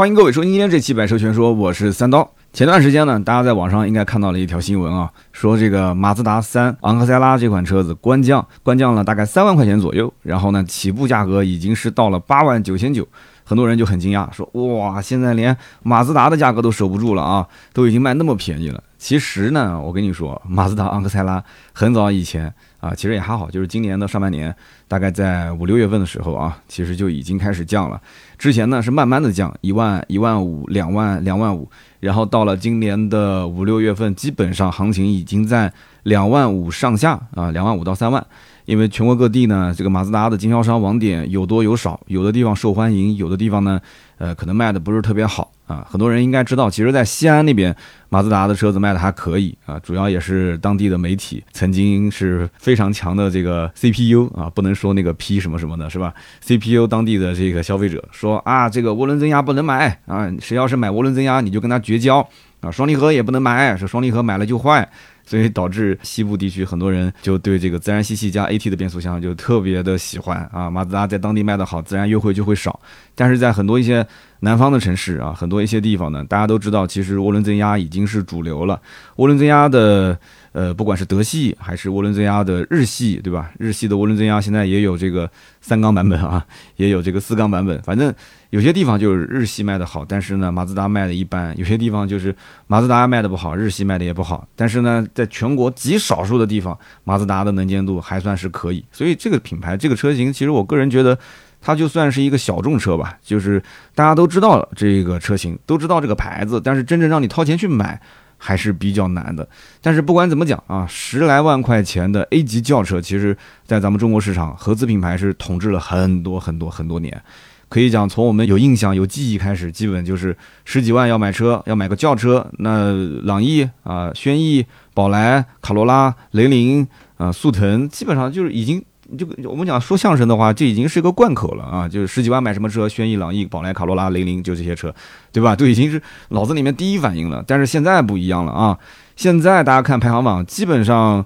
欢迎各位收听今天这期《百车全说》，我是三刀。前段时间呢，大家在网上应该看到了一条新闻啊，说这个马自达三昂克赛拉这款车子官降，官降了大概三万块钱左右，然后呢，起步价格已经是到了八万九千九。很多人就很惊讶，说哇，现在连马自达的价格都守不住了啊，都已经卖那么便宜了。其实呢，我跟你说，马自达昂克赛拉很早以前啊，其实也还好，就是今年的上半年，大概在五六月份的时候啊，其实就已经开始降了。之前呢是慢慢的降，一万、一万五、两万、两万五，然后到了今年的五六月份，基本上行情已经在两万五上下啊，两万五到三万。因为全国各地呢，这个马自达的经销商网点有多有少，有的地方受欢迎，有的地方呢，呃，可能卖的不是特别好啊。很多人应该知道，其实，在西安那边，马自达的车子卖的还可以啊，主要也是当地的媒体曾经是非常强的这个 CPU 啊，不能说那个 P 什么什么的，是吧？CPU 当地的这个消费者说啊，这个涡轮增压不能买啊，谁要是买涡轮增压，你就跟他绝交啊，双离合也不能买，说双离合买了就坏。所以导致西部地区很多人就对这个自然吸气加 AT 的变速箱就特别的喜欢啊，马自达在当地卖的好，自然优惠就会少。但是在很多一些南方的城市啊，很多一些地方呢，大家都知道，其实涡轮增压已经是主流了。涡轮增压的，呃，不管是德系还是涡轮增压的日系，对吧？日系的涡轮增压现在也有这个三缸版本啊，也有这个四缸版本，反正。有些地方就是日系卖的好，但是呢，马自达卖的一般；有些地方就是马自达卖的不好，日系卖的也不好。但是呢，在全国极少数的地方，马自达的能见度还算是可以。所以这个品牌、这个车型，其实我个人觉得，它就算是一个小众车吧。就是大家都知道这个车型，都知道这个牌子，但是真正让你掏钱去买，还是比较难的。但是不管怎么讲啊，十来万块钱的 A 级轿车，其实在咱们中国市场，合资品牌是统治了很多很多很多年。可以讲，从我们有印象、有记忆开始，基本就是十几万要买车，要买个轿车。那朗逸啊、轩逸、宝来、卡罗拉、雷凌啊、速腾，基本上就是已经就我们讲说相声的话，这已经是一个贯口了啊！就是十几万买什么车？轩逸、朗逸、宝来、卡罗拉、雷凌，就这些车，对吧？都已经是脑子里面第一反应了。但是现在不一样了啊！现在大家看排行榜，基本上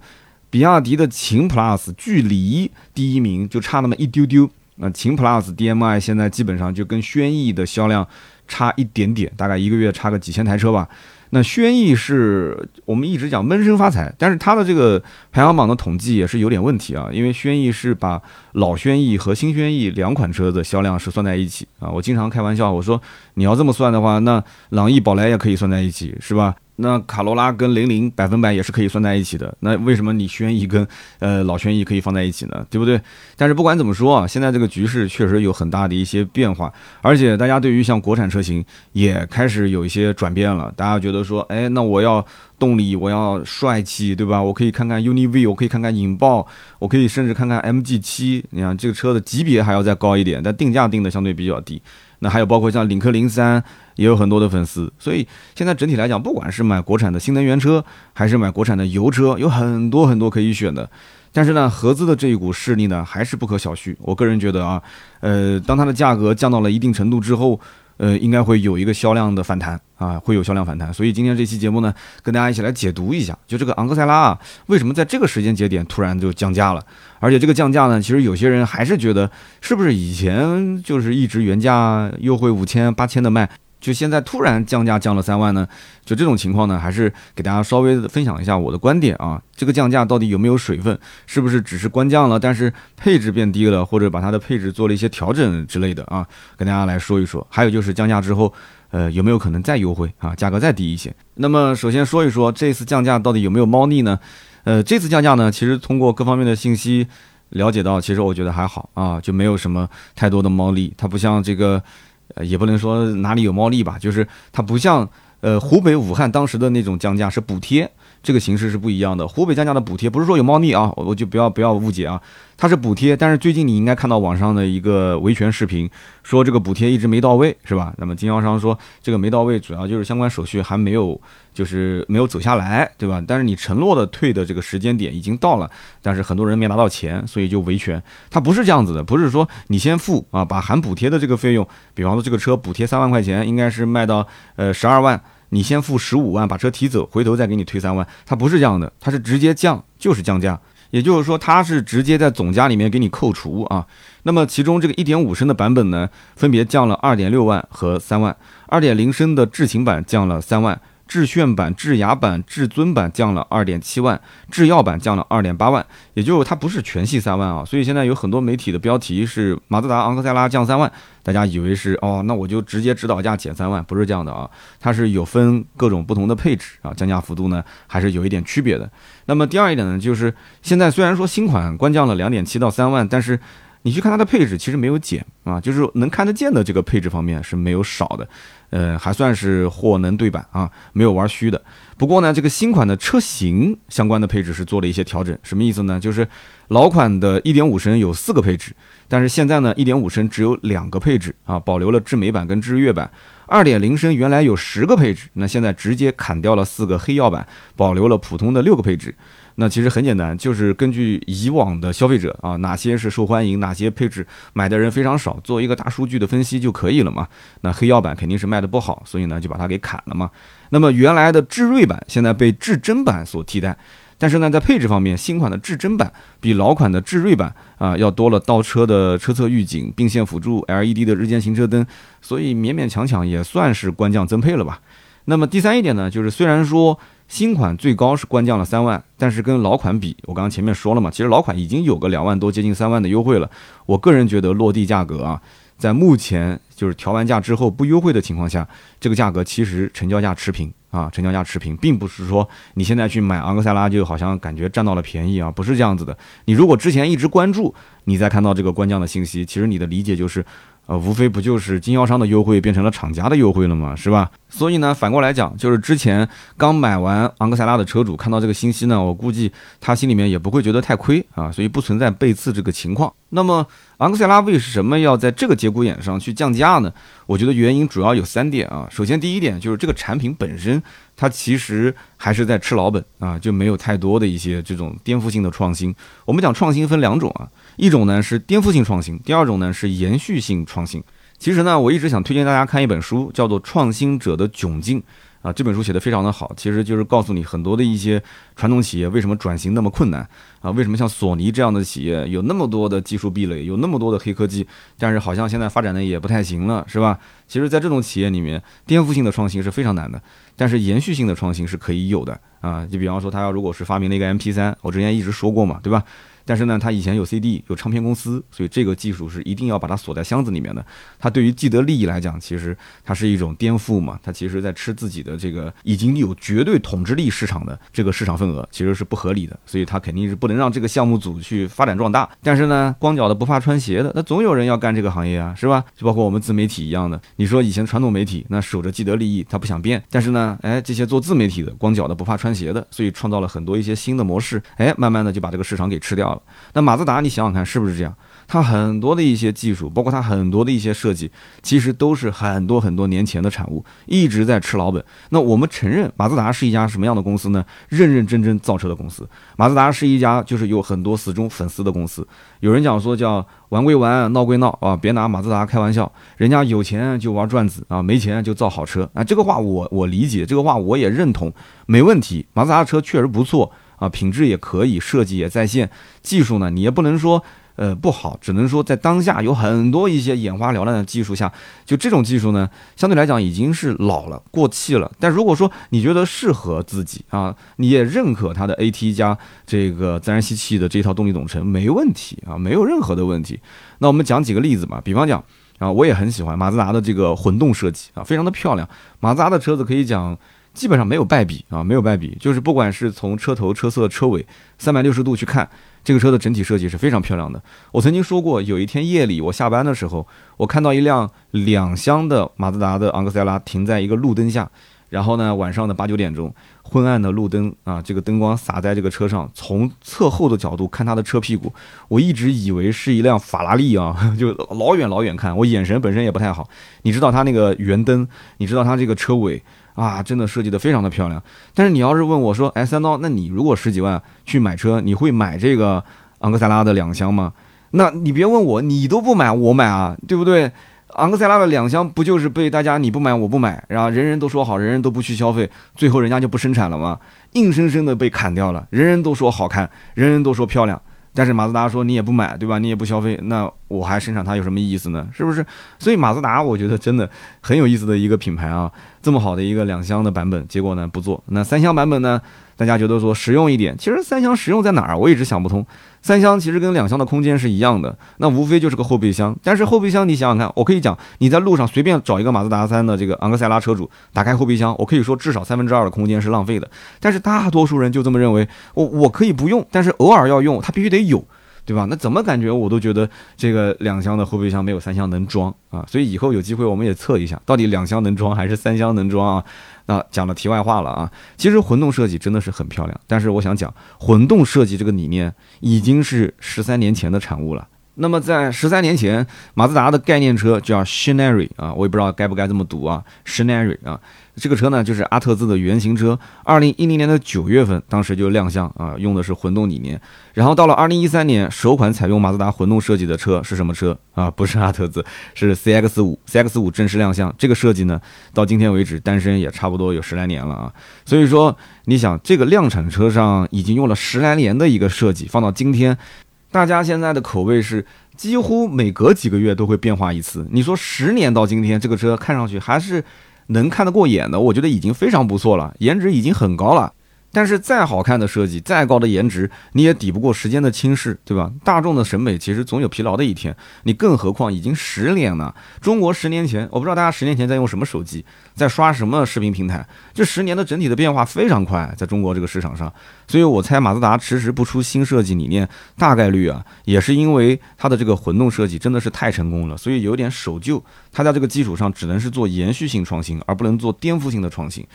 比亚迪的秦 PLUS 距离第一名就差那么一丢丢。那秦 PLUS DMI 现在基本上就跟轩逸的销量差一点点，大概一个月差个几千台车吧。那轩逸是我们一直讲闷声发财，但是它的这个排行榜的统计也是有点问题啊，因为轩逸是把老轩逸和新轩逸两款车子销量是算在一起啊。我经常开玩笑，我说你要这么算的话，那朗逸、宝来也可以算在一起，是吧？那卡罗拉跟零零百分百也是可以算在一起的。那为什么你轩逸跟呃老轩逸可以放在一起呢？对不对？但是不管怎么说啊，现在这个局势确实有很大的一些变化，而且大家对于像国产车型也开始有一些转变了。大家觉得说，哎，那我要动力，我要帅气，对吧？我可以看看 UNI-V，我可以看看引爆，我可以甚至看看 MG 七。你看这个车的级别还要再高一点，但定价定的相对比较低。那还有包括像领克零三。也有很多的粉丝，所以现在整体来讲，不管是买国产的新能源车，还是买国产的油车，有很多很多可以选的。但是呢，合资的这一股势力呢，还是不可小觑。我个人觉得啊，呃，当它的价格降到了一定程度之后。呃，应该会有一个销量的反弹啊，会有销量反弹。所以今天这期节目呢，跟大家一起来解读一下，就这个昂克赛拉啊，为什么在这个时间节点突然就降价了？而且这个降价呢，其实有些人还是觉得，是不是以前就是一直原价优惠五千、八千的卖？就现在突然降价降了三万呢？就这种情况呢，还是给大家稍微分享一下我的观点啊。这个降价到底有没有水分？是不是只是官降了，但是配置变低了，或者把它的配置做了一些调整之类的啊？跟大家来说一说。还有就是降价之后，呃，有没有可能再优惠啊？价格再低一些？那么首先说一说这次降价到底有没有猫腻呢？呃，这次降价呢，其实通过各方面的信息了解到，其实我觉得还好啊，就没有什么太多的猫腻。它不像这个。也不能说哪里有猫腻吧，就是它不像呃湖北武汉当时的那种降价是补贴，这个形式是不一样的。湖北降价的补贴不是说有猫腻啊，我就不要不要误解啊。它是补贴，但是最近你应该看到网上的一个维权视频，说这个补贴一直没到位，是吧？那么经销商说这个没到位，主要就是相关手续还没有，就是没有走下来，对吧？但是你承诺的退的这个时间点已经到了，但是很多人没拿到钱，所以就维权。它不是这样子的，不是说你先付啊，把含补贴的这个费用，比方说这个车补贴三万块钱，应该是卖到呃十二万，你先付十五万把车提走，回头再给你退三万，它不是这样的，它是直接降，就是降价。也就是说它是直接在总价里面给你扣除啊。那么其中这个一点五升的版本呢，分别降了二点六万和三万二点零升的智行版降了三万。致炫版、致雅版、至尊版降了二点七万，致耀版降了二点八万，也就是它不是全系三万啊。所以现在有很多媒体的标题是马自达昂克赛拉降三万，大家以为是哦，那我就直接指导价减三万，不是这样的啊，它是有分各种不同的配置啊，降价幅度呢还是有一点区别的。那么第二一点呢，就是现在虽然说新款官降了两点七到三万，但是你去看它的配置其实没有减啊，就是能看得见的这个配置方面是没有少的。呃，还算是货能对版啊，没有玩虚的。不过呢，这个新款的车型相关的配置是做了一些调整，什么意思呢？就是老款的1.5升有四个配置，但是现在呢，1.5升只有两个配置啊，保留了智美版跟智悦版。2.0升原来有十个配置，那现在直接砍掉了四个黑曜版，保留了普通的六个配置。那其实很简单，就是根据以往的消费者啊，哪些是受欢迎，哪些配置买的人非常少，做一个大数据的分析就可以了嘛。那黑曜版肯定是卖的不好，所以呢就把它给砍了嘛。那么原来的智锐版现在被至臻版所替代，但是呢在配置方面，新款的至臻版比老款的智锐版啊要多了倒车的车侧预警、并线辅助、LED 的日间行车灯，所以勉勉强强也算是官降增配了吧。那么第三一点呢，就是虽然说。新款最高是官降了三万，但是跟老款比，我刚刚前面说了嘛，其实老款已经有个两万多，接近三万的优惠了。我个人觉得落地价格啊，在目前就是调完价之后不优惠的情况下，这个价格其实成交价持平啊，成交价持平，并不是说你现在去买昂克赛拉就好像感觉占到了便宜啊，不是这样子的。你如果之前一直关注，你再看到这个官降的信息，其实你的理解就是。呃，无非不就是经销商的优惠变成了厂家的优惠了嘛？是吧？所以呢，反过来讲，就是之前刚买完昂克赛拉的车主看到这个信息呢，我估计他心里面也不会觉得太亏啊，所以不存在背刺这个情况。那么昂克赛拉为什么要在这个节骨眼上去降价呢？我觉得原因主要有三点啊。首先，第一点就是这个产品本身它其实还是在吃老本啊，就没有太多的一些这种颠覆性的创新。我们讲创新分两种啊。一种呢是颠覆性创新，第二种呢是延续性创新。其实呢，我一直想推荐大家看一本书，叫做《创新者的窘境》啊。这本书写的非常的好，其实就是告诉你很多的一些传统企业为什么转型那么困难啊，为什么像索尼这样的企业有那么多的技术壁垒，有那么多的黑科技，但是好像现在发展的也不太行了，是吧？其实，在这种企业里面，颠覆性的创新是非常难的，但是延续性的创新是可以有的啊。就比方说，他要如果是发明了一个 MP3，我之前一直说过嘛，对吧？但是呢，他以前有 CD，有唱片公司，所以这个技术是一定要把它锁在箱子里面的。它对于既得利益来讲，其实它是一种颠覆嘛。它其实在吃自己的这个已经有绝对统治力市场的这个市场份额，其实是不合理的。所以它肯定是不能让这个项目组去发展壮大。但是呢，光脚的不怕穿鞋的，那总有人要干这个行业啊，是吧？就包括我们自媒体一样的。你说以前传统媒体那守着既得利益，他不想变。但是呢，哎，这些做自媒体的，光脚的不怕穿鞋的，所以创造了很多一些新的模式，哎，慢慢的就把这个市场给吃掉那马自达，你想想看，是不是这样？它很多的一些技术，包括它很多的一些设计，其实都是很多很多年前的产物，一直在吃老本。那我们承认，马自达是一家什么样的公司呢？认认真真造车的公司。马自达是一家就是有很多死忠粉丝的公司。有人讲说叫玩归玩，闹归闹啊，别拿马自达开玩笑。人家有钱就玩转子啊，没钱就造好车啊。这个话我我理解，这个话我也认同，没问题。马自达的车确实不错。啊，品质也可以，设计也在线，技术呢，你也不能说，呃，不好，只能说在当下有很多一些眼花缭乱的技术下，就这种技术呢，相对来讲已经是老了，过气了。但如果说你觉得适合自己啊，你也认可它的 AT 加这个自然吸气的这套动力总成，没问题啊，没有任何的问题。那我们讲几个例子吧，比方讲啊，我也很喜欢马自达的这个混动设计啊，非常的漂亮。马自达的车子可以讲。基本上没有败笔啊，没有败笔，就是不管是从车头、车侧、车尾三百六十度去看，这个车的整体设计是非常漂亮的。我曾经说过，有一天夜里我下班的时候，我看到一辆两厢的马自达的昂克赛拉停在一个路灯下，然后呢，晚上的八九点钟，昏暗的路灯啊，这个灯光洒在这个车上，从侧后的角度看它的车屁股，我一直以为是一辆法拉利啊，就老远老远看，我眼神本身也不太好。你知道它那个圆灯，你知道它这个车尾。啊，真的设计的非常的漂亮。但是你要是问我说，哎，三刀，那你如果十几万去买车，你会买这个昂克赛拉的两厢吗？那你别问我，你都不买，我买啊，对不对？昂克赛拉的两厢不就是被大家你不买我不买，然后人人都说好，人人都不去消费，最后人家就不生产了吗？硬生生的被砍掉了，人人都说好看，人人都说漂亮。但是马自达说你也不买，对吧？你也不消费，那我还生产它有什么意思呢？是不是？所以马自达我觉得真的很有意思的一个品牌啊，这么好的一个两厢的版本，结果呢不做。那三厢版本呢，大家觉得说实用一点，其实三厢实用在哪儿？我一直想不通。三厢其实跟两厢的空间是一样的，那无非就是个后备箱。但是后备箱你想想看，我可以讲，你在路上随便找一个马自达三的这个昂克赛拉车主，打开后备箱，我可以说至少三分之二的空间是浪费的。但是大多数人就这么认为，我我可以不用，但是偶尔要用，它必须得有。对吧？那怎么感觉我都觉得这个两厢的后备箱没有三厢能装啊？所以以后有机会我们也测一下，到底两厢能装还是三厢能装啊？那讲了题外话了啊。其实混动设计真的是很漂亮，但是我想讲，混动设计这个理念已经是十三年前的产物了。那么在十三年前，马自达的概念车叫 s h i n a r y 啊，我也不知道该不该这么读啊 s h i n a r y 啊，这个车呢就是阿特兹的原型车。二零一零年的九月份，当时就亮相啊，用的是混动理念。然后到了二零一三年，首款采用马自达混动设计的车是什么车啊？不是阿特兹，是 CX 五，CX 五正式亮相。这个设计呢，到今天为止单身也差不多有十来年了啊。所以说，你想这个量产车上已经用了十来年的一个设计，放到今天。大家现在的口味是几乎每隔几个月都会变化一次。你说十年到今天，这个车看上去还是能看得过眼的，我觉得已经非常不错了，颜值已经很高了。但是再好看的设计，再高的颜值，你也抵不过时间的侵蚀，对吧？大众的审美其实总有疲劳的一天，你更何况已经十年了。中国十年前，我不知道大家十年前在用什么手机，在刷什么视频平台。这十年的整体的变化非常快，在中国这个市场上，所以我猜马自达迟迟不出新设计理念，大概率啊，也是因为它的这个混动设计真的是太成功了，所以有点守旧。它在这个基础上只能是做延续性创新，而不能做颠覆性的创新。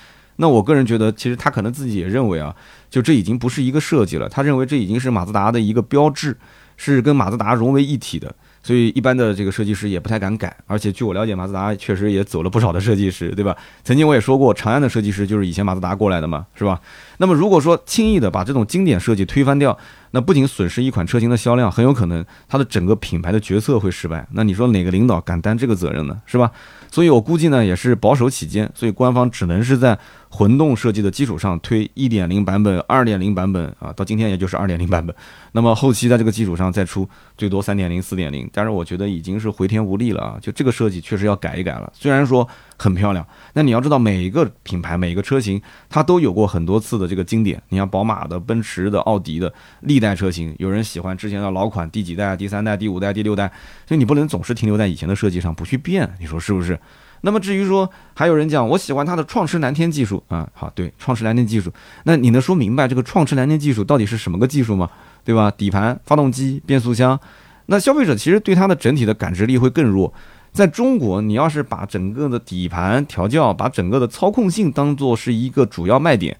那我个人觉得，其实他可能自己也认为啊，就这已经不是一个设计了，他认为这已经是马自达的一个标志，是跟马自达融为一体的。所以一般的这个设计师也不太敢改，而且据我了解，马自达确实也走了不少的设计师，对吧？曾经我也说过，长安的设计师就是以前马自达过来的嘛，是吧？那么如果说轻易的把这种经典设计推翻掉，那不仅损失一款车型的销量，很有可能它的整个品牌的决策会失败。那你说哪个领导敢担这个责任呢？是吧？所以我估计呢，也是保守起见，所以官方只能是在。混动设计的基础上推一点零版本、二点零版本啊，到今天也就是二点零版本。那么后期在这个基础上再出最多三点零、四点零，但是我觉得已经是回天无力了啊！就这个设计确实要改一改了。虽然说很漂亮，那你要知道每一个品牌、每一个车型它都有过很多次的这个经典。你像宝马的、奔驰的、奥迪的历代车型，有人喜欢之前的老款第几代、第三代、第五代、第六代，所以你不能总是停留在以前的设计上不去变，你说是不是？那么至于说，还有人讲我喜欢它的创驰蓝天技术啊，好，对，创驰蓝天技术，那你能说明白这个创驰蓝天技术到底是什么个技术吗？对吧？底盘、发动机、变速箱，那消费者其实对它的整体的感知力会更弱。在中国，你要是把整个的底盘调教，把整个的操控性当做是一个主要卖点，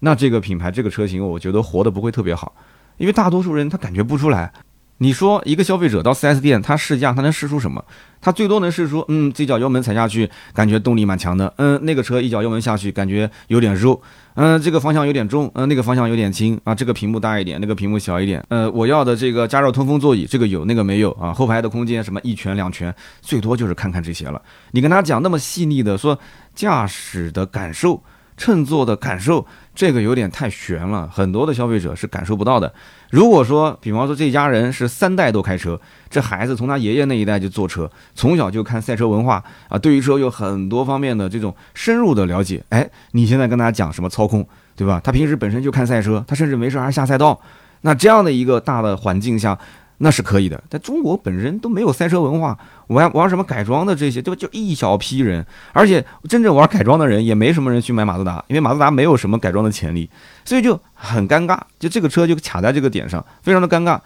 那这个品牌这个车型，我觉得活得不会特别好，因为大多数人他感觉不出来。你说一个消费者到 4S 店，他试驾，他能试出什么？他最多能试出，嗯，这脚油门踩下去，感觉动力蛮强的。嗯，那个车一脚油门下去，感觉有点肉。嗯，这个方向有点重，嗯，那个方向有点轻啊。这个屏幕大一点，那个屏幕小一点。呃，我要的这个加热通风座椅，这个有，那个没有啊。后排的空间什么一拳两拳，最多就是看看这些了。你跟他讲那么细腻的说驾驶的感受。乘坐的感受，这个有点太悬了，很多的消费者是感受不到的。如果说，比方说这家人是三代都开车，这孩子从他爷爷那一代就坐车，从小就看赛车文化啊，对于车有很多方面的这种深入的了解。哎，你现在跟他讲什么操控，对吧？他平时本身就看赛车，他甚至没事还下赛道。那这样的一个大的环境下。那是可以的，在中国本身都没有赛车文化，玩玩什么改装的这些，对吧？就一小批人，而且真正玩改装的人也没什么人去买马自达，因为马自达没有什么改装的潜力，所以就很尴尬，就这个车就卡在这个点上，非常的尴尬。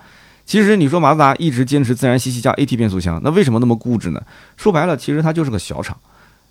其实你说马自达一直坚持自然吸气加 AT 变速箱，那为什么那么固执呢？说白了，其实它就是个小厂。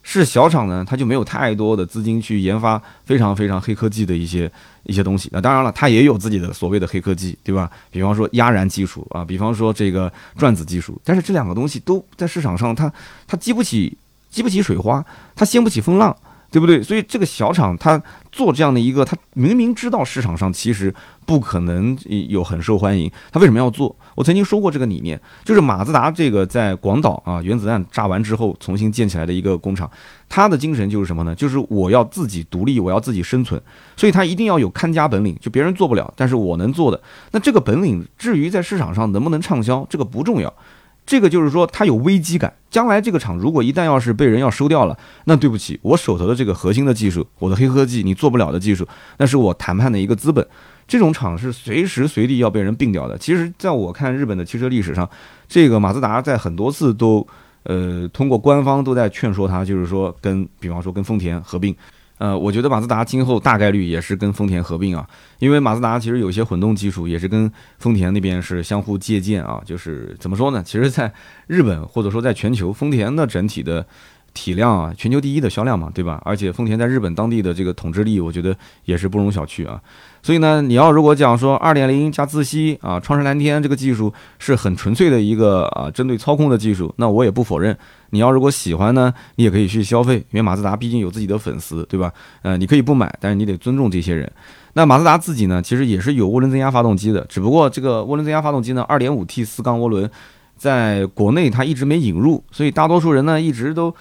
是小厂呢，它就没有太多的资金去研发非常非常黑科技的一些一些东西。那当然了，它也有自己的所谓的黑科技，对吧？比方说压燃技术啊，比方说这个转子技术。但是这两个东西都在市场上，它它激不起激不起水花，它掀不起风浪。对不对？所以这个小厂它做这样的一个，它明明知道市场上其实不可能有很受欢迎，它为什么要做？我曾经说过这个理念，就是马自达这个在广岛啊原子弹炸完之后重新建起来的一个工厂，它的精神就是什么呢？就是我要自己独立，我要自己生存，所以它一定要有看家本领，就别人做不了，但是我能做的。那这个本领至于在市场上能不能畅销，这个不重要。这个就是说，它有危机感。将来这个厂如果一旦要是被人要收掉了，那对不起，我手头的这个核心的技术，我的黑科技，你做不了的技术，那是我谈判的一个资本。这种厂是随时随地要被人并掉的。其实，在我看日本的汽车历史上，这个马自达在很多次都，呃，通过官方都在劝说他，就是说跟，比方说跟丰田合并。呃，我觉得马自达今后大概率也是跟丰田合并啊，因为马自达其实有些混动技术也是跟丰田那边是相互借鉴啊，就是怎么说呢？其实，在日本或者说在全球，丰田的整体的。体量啊，全球第一的销量嘛，对吧？而且丰田在日本当地的这个统治力，我觉得也是不容小觑啊。所以呢，你要如果讲说二点零加自吸啊，创世蓝天这个技术是很纯粹的一个啊，针对操控的技术，那我也不否认。你要如果喜欢呢，你也可以去消费，因为马自达毕竟有自己的粉丝，对吧？呃，你可以不买，但是你得尊重这些人。那马自达自己呢，其实也是有涡轮增压发动机的，只不过这个涡轮增压发动机呢，二点五 T 四缸涡轮，在国内它一直没引入，所以大多数人呢一直都。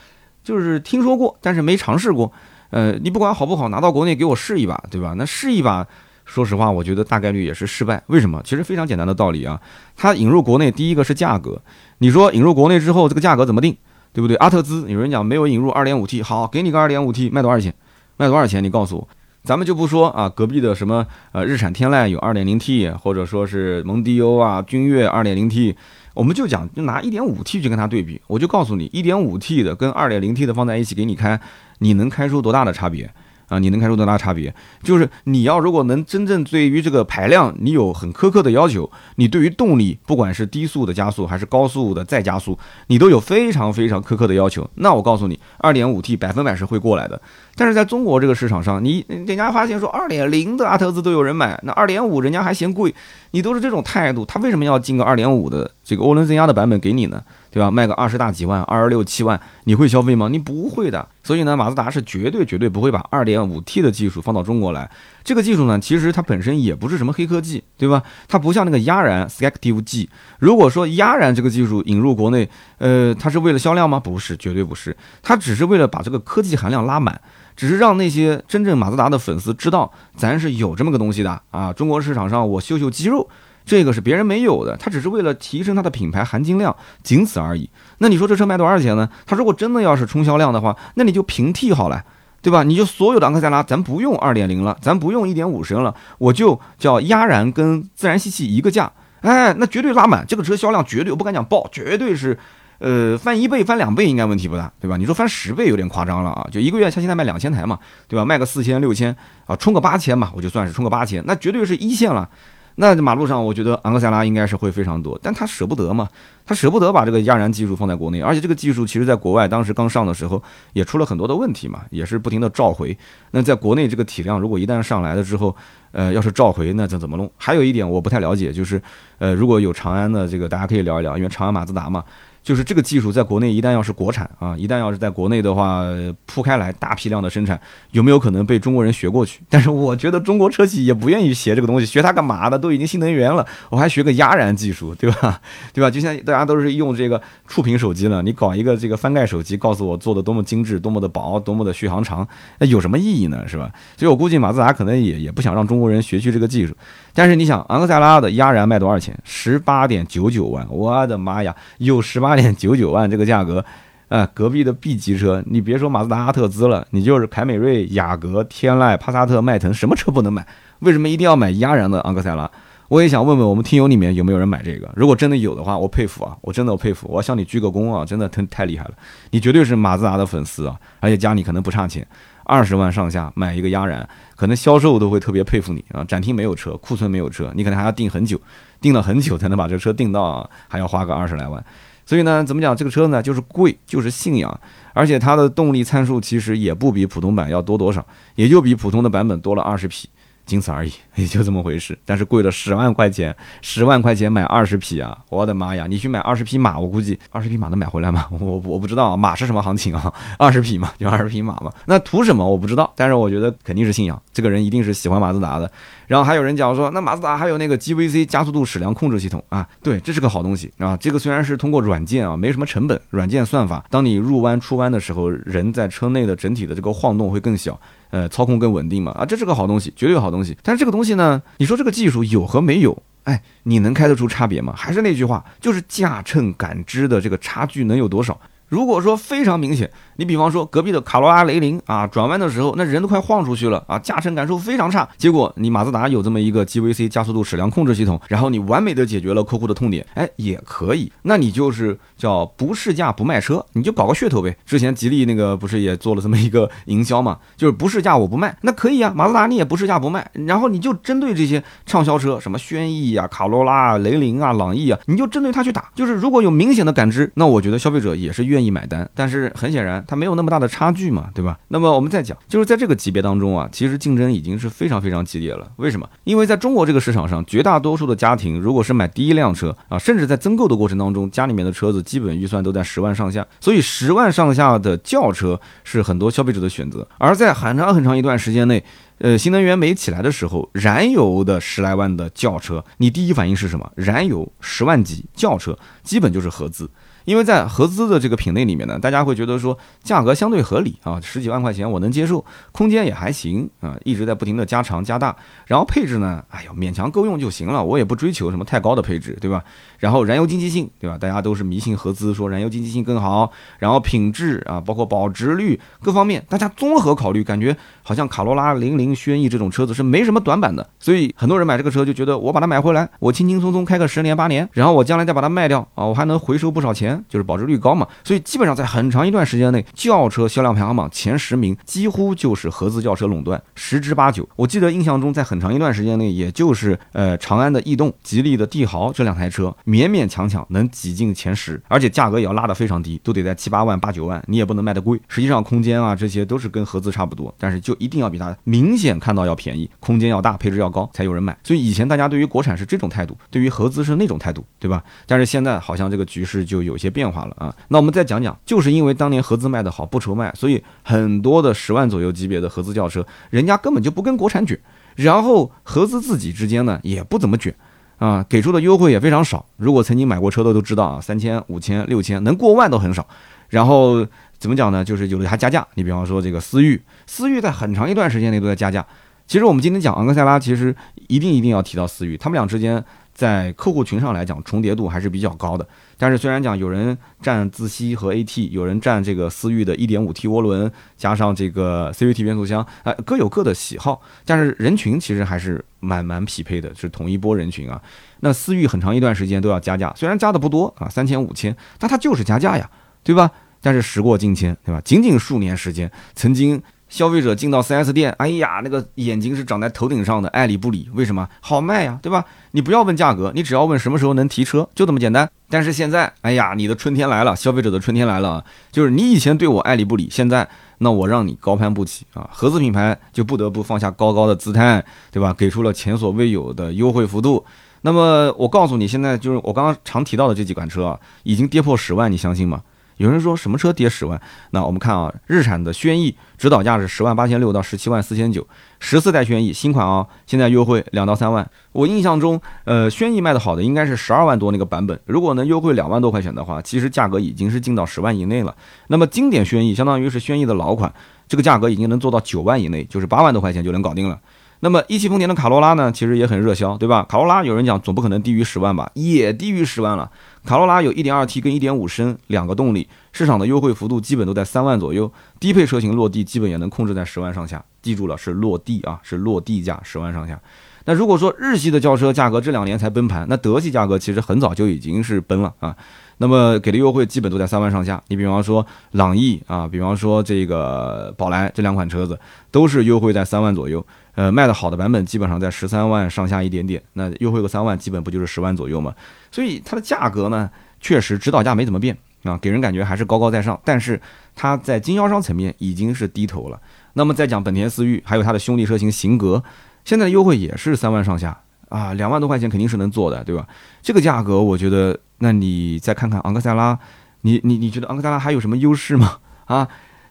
就是听说过，但是没尝试过。呃，你不管好不好，拿到国内给我试一把，对吧？那试一把，说实话，我觉得大概率也是失败。为什么？其实非常简单的道理啊。它引入国内，第一个是价格。你说引入国内之后，这个价格怎么定，对不对？阿特兹有人讲没有引入 2.5T，好，给你个 2.5T，卖多少钱？卖多少钱？你告诉我。咱们就不说啊，隔壁的什么呃日产天籁有 2.0T，或者说是蒙迪欧啊君越 2.0T，。我们就讲，就拿 1.5T 去跟它对比，我就告诉你，1.5T 的跟 2.0T 的放在一起给你开，你能开出多大的差别？啊，你能看出多大差别？就是你要如果能真正对于这个排量，你有很苛刻的要求，你对于动力，不管是低速的加速还是高速的再加速，你都有非常非常苛刻的要求。那我告诉你二点五 T 百分百是会过来的。但是在中国这个市场上，你人家发现说2.0的阿特兹都有人买，那2.5人家还嫌贵，你都是这种态度，他为什么要进个2.5的这个涡轮增压的版本给你呢？对吧？卖个二十大几万，二十六七万，你会消费吗？你不会的。所以呢，马自达是绝对绝对不会把二点五 T 的技术放到中国来。这个技术呢，其实它本身也不是什么黑科技，对吧？它不像那个压燃 Selective G。如果说压燃这个技术引入国内，呃，它是为了销量吗？不是，绝对不是。它只是为了把这个科技含量拉满，只是让那些真正马自达的粉丝知道，咱是有这么个东西的啊。中国市场上，我秀秀肌肉。这个是别人没有的，它只是为了提升它的品牌含金量，仅此而已。那你说这车卖多少钱呢？它如果真的要是冲销量的话，那你就平替好了，对吧？你就所有的昂克赛拉，咱不用二点零了，咱不用一点五升了，我就叫压燃跟自然吸气一个价，哎，那绝对拉满，这个车销量绝对，我不敢讲爆，绝对是，呃，翻一倍、翻两倍应该问题不大，对吧？你说翻十倍有点夸张了啊，就一个月像现在卖两千台嘛，对吧？卖个四千、六千啊，冲个八千嘛，我就算是冲个八千，那绝对是一线了。那马路上，我觉得昂克赛拉应该是会非常多，但他舍不得嘛，他舍不得把这个压燃技术放在国内，而且这个技术其实在国外当时刚上的时候也出了很多的问题嘛，也是不停的召回。那在国内这个体量如果一旦上来了之后，呃，要是召回那这怎么弄？还有一点我不太了解，就是呃，如果有长安的这个，大家可以聊一聊，因为长安马自达嘛。就是这个技术在国内一旦要是国产啊，一旦要是在国内的话铺开来大批量的生产，有没有可能被中国人学过去？但是我觉得中国车企也不愿意学这个东西，学它干嘛的？都已经新能源了，我还学个压燃技术，对吧？对吧？就像大家都是用这个触屏手机了，你搞一个这个翻盖手机，告诉我做的多么精致、多么的薄、多么的续航长，那有什么意义呢？是吧？所以我估计马自达可能也也不想让中国人学去这个技术。但是你想，昂克赛拉的压燃卖多少钱？十八点九九万，我的妈呀，有十八点九九万这个价格，啊，隔壁的 B 级车，你别说马自达、阿特兹了，你就是凯美瑞、雅阁、天籁、帕萨特、迈腾，什么车不能买？为什么一定要买压燃的昂克赛拉？我也想问问我们听友里面有没有人买这个？如果真的有的话，我佩服啊，我真的我佩服，我要向你鞠个躬啊，真的太太厉害了，你绝对是马自达的粉丝啊，而且家里可能不差钱。二十万上下买一个压燃，可能销售都会特别佩服你啊！展厅没有车，库存没有车，你可能还要订很久，订了很久才能把这车订到，还要花个二十来万。所以呢，怎么讲这个车呢？就是贵，就是信仰，而且它的动力参数其实也不比普通版要多多少，也就比普通的版本多了二十匹。仅此而已，也就这么回事。但是贵了十万块钱，十万块钱买二十匹啊！我的妈呀，你去买二十匹马，我估计二十匹马能买回来吗？我我不知道马是什么行情啊，二十匹嘛，就二十匹马嘛。那图什么？我不知道，但是我觉得肯定是信仰，这个人一定是喜欢马自达的。然后还有人讲说，那马自达还有那个 GVC 加速度矢量控制系统啊，对，这是个好东西啊。这个虽然是通过软件啊，没什么成本，软件算法，当你入弯出弯的时候，人在车内的整体的这个晃动会更小。呃，操控更稳定嘛？啊，这是个好东西，绝对好东西。但是这个东西呢，你说这个技术有和没有？哎，你能开得出差别吗？还是那句话，就是驾乘感知的这个差距能有多少？如果说非常明显，你比方说隔壁的卡罗拉雷凌啊，转弯的时候那人都快晃出去了啊，驾乘感受非常差。结果你马自达有这么一个 GVC 加速度矢量控制系统，然后你完美的解决了客户的痛点，哎，也可以。那你就是叫不试驾不卖车，你就搞个噱头呗。之前吉利那个不是也做了这么一个营销嘛，就是不试驾我不卖，那可以啊。马自达你也不试驾不卖，然后你就针对这些畅销车，什么轩逸啊、卡罗拉、雷凌啊、朗逸啊，你就针对它去打。就是如果有明显的感知，那我觉得消费者也是愿愿意买单。但是很显然，它没有那么大的差距嘛，对吧？那么我们再讲，就是在这个级别当中啊，其实竞争已经是非常非常激烈了。为什么？因为在中国这个市场上，绝大多数的家庭如果是买第一辆车啊，甚至在增购的过程当中，家里面的车子基本预算都在十万上下，所以十万上下的轿车是很多消费者的选择。而在很长很长一段时间内，呃，新能源没起来的时候，燃油的十来万的轿车，你第一反应是什么？燃油十万级轿车基本就是合资。因为在合资的这个品类里面呢，大家会觉得说价格相对合理啊，十几万块钱我能接受，空间也还行啊，一直在不停的加长加大，然后配置呢，哎呦勉强够用就行了，我也不追求什么太高的配置，对吧？然后燃油经济性，对吧？大家都是迷信合资，说燃油经济性更好，然后品质啊，包括保值率各方面，大家综合考虑，感觉好像卡罗拉、零零、轩逸这种车子是没什么短板的，所以很多人买这个车就觉得我把它买回来，我轻轻松松开个十年八年，然后我将来再把它卖掉啊，我还能回收不少钱。就是保值率高嘛，所以基本上在很长一段时间内，轿车销量排行榜前十名几乎就是合资轿车垄断，十之八九。我记得印象中，在很长一段时间内，也就是呃长安的逸动、吉利的帝豪这两台车勉勉强强能挤进前十，而且价格也要拉得非常低，都得在七八万、八九万，你也不能卖得贵。实际上空间啊这些都是跟合资差不多，但是就一定要比它明显看到要便宜，空间要大，配置要高，才有人买。所以以前大家对于国产是这种态度，对于合资是那种态度，对吧？但是现在好像这个局势就有些。变化了啊，那我们再讲讲，就是因为当年合资卖的好，不愁卖，所以很多的十万左右级别的合资轿车，人家根本就不跟国产卷，然后合资自己之间呢也不怎么卷，啊，给出的优惠也非常少。如果曾经买过车的都知道啊，三千、五千、六千，能过万都很少。然后怎么讲呢？就是有的还加价。你比方说这个思域，思域在很长一段时间内都在加价。其实我们今天讲昂克赛拉，其实一定一定要提到思域，他们俩之间。在客户群上来讲，重叠度还是比较高的。但是虽然讲有人占自吸和 AT，有人占这个思域的 1.5T 涡轮加上这个 CVT 变速箱，啊，各有各的喜好。但是人群其实还是蛮蛮匹配的，是同一波人群啊。那思域很长一段时间都要加价，虽然加的不多啊，三千五千，但它就是加价呀，对吧？但是时过境迁，对吧？仅仅数年时间，曾经。消费者进到 4S 店，哎呀，那个眼睛是长在头顶上的，爱理不理。为什么？好卖呀，对吧？你不要问价格，你只要问什么时候能提车，就这么简单。但是现在，哎呀，你的春天来了，消费者的春天来了，就是你以前对我爱理不理，现在那我让你高攀不起啊！合资品牌就不得不放下高高的姿态，对吧？给出了前所未有的优惠幅度。那么我告诉你，现在就是我刚刚常提到的这几款车啊，已经跌破十万，你相信吗？有人说什么车跌十万？那我们看啊，日产的轩逸指导价是十万八千六到十七万四千九，十四代轩逸新款啊，现在优惠两到三万。我印象中，呃，轩逸卖的好的应该是十二万多那个版本，如果能优惠两万多块钱的话，其实价格已经是进到十万以内了。那么经典轩逸相当于是轩逸的老款，这个价格已经能做到九万以内，就是八万多块钱就能搞定了。那么一汽丰田的卡罗拉呢，其实也很热销，对吧？卡罗拉有人讲总不可能低于十万吧，也低于十万了。卡罗拉有 1.2T 跟1.5升两个动力，市场的优惠幅度基本都在三万左右，低配车型落地基本也能控制在十万上下。记住了，是落地啊，是落地价十万上下。那如果说日系的轿车价格这两年才崩盘，那德系价格其实很早就已经是崩了啊。那么给的优惠基本都在三万上下。你比方说朗逸啊，比方说这个宝来这两款车子都是优惠在三万左右。呃，卖的好的版本基本上在十三万上下一点点，那优惠个三万，基本不就是十万左右吗？所以它的价格呢，确实指导价没怎么变啊，给人感觉还是高高在上。但是它在经销商层面已经是低头了。那么再讲本田思域，还有它的兄弟车型型格，现在的优惠也是三万上下啊，两万多块钱肯定是能做的，对吧？这个价格我觉得，那你再看看昂克赛拉，你你你觉得昂克赛拉还有什么优势吗？啊，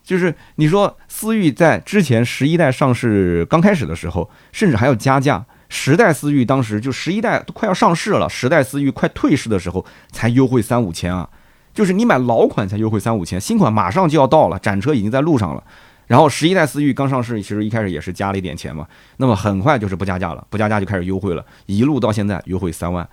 就是你说思域在之前十一代上市刚开始的时候，甚至还要加价。十代思域当时就十一代都快要上市了，十代思域快退市的时候才优惠三五千啊，就是你买老款才优惠三五千，新款马上就要到了，展车已经在路上了。然后十一代思域刚上市，其实一开始也是加了一点钱嘛，那么很快就是不加价了，不加价就开始优惠了，一路到现在优惠三万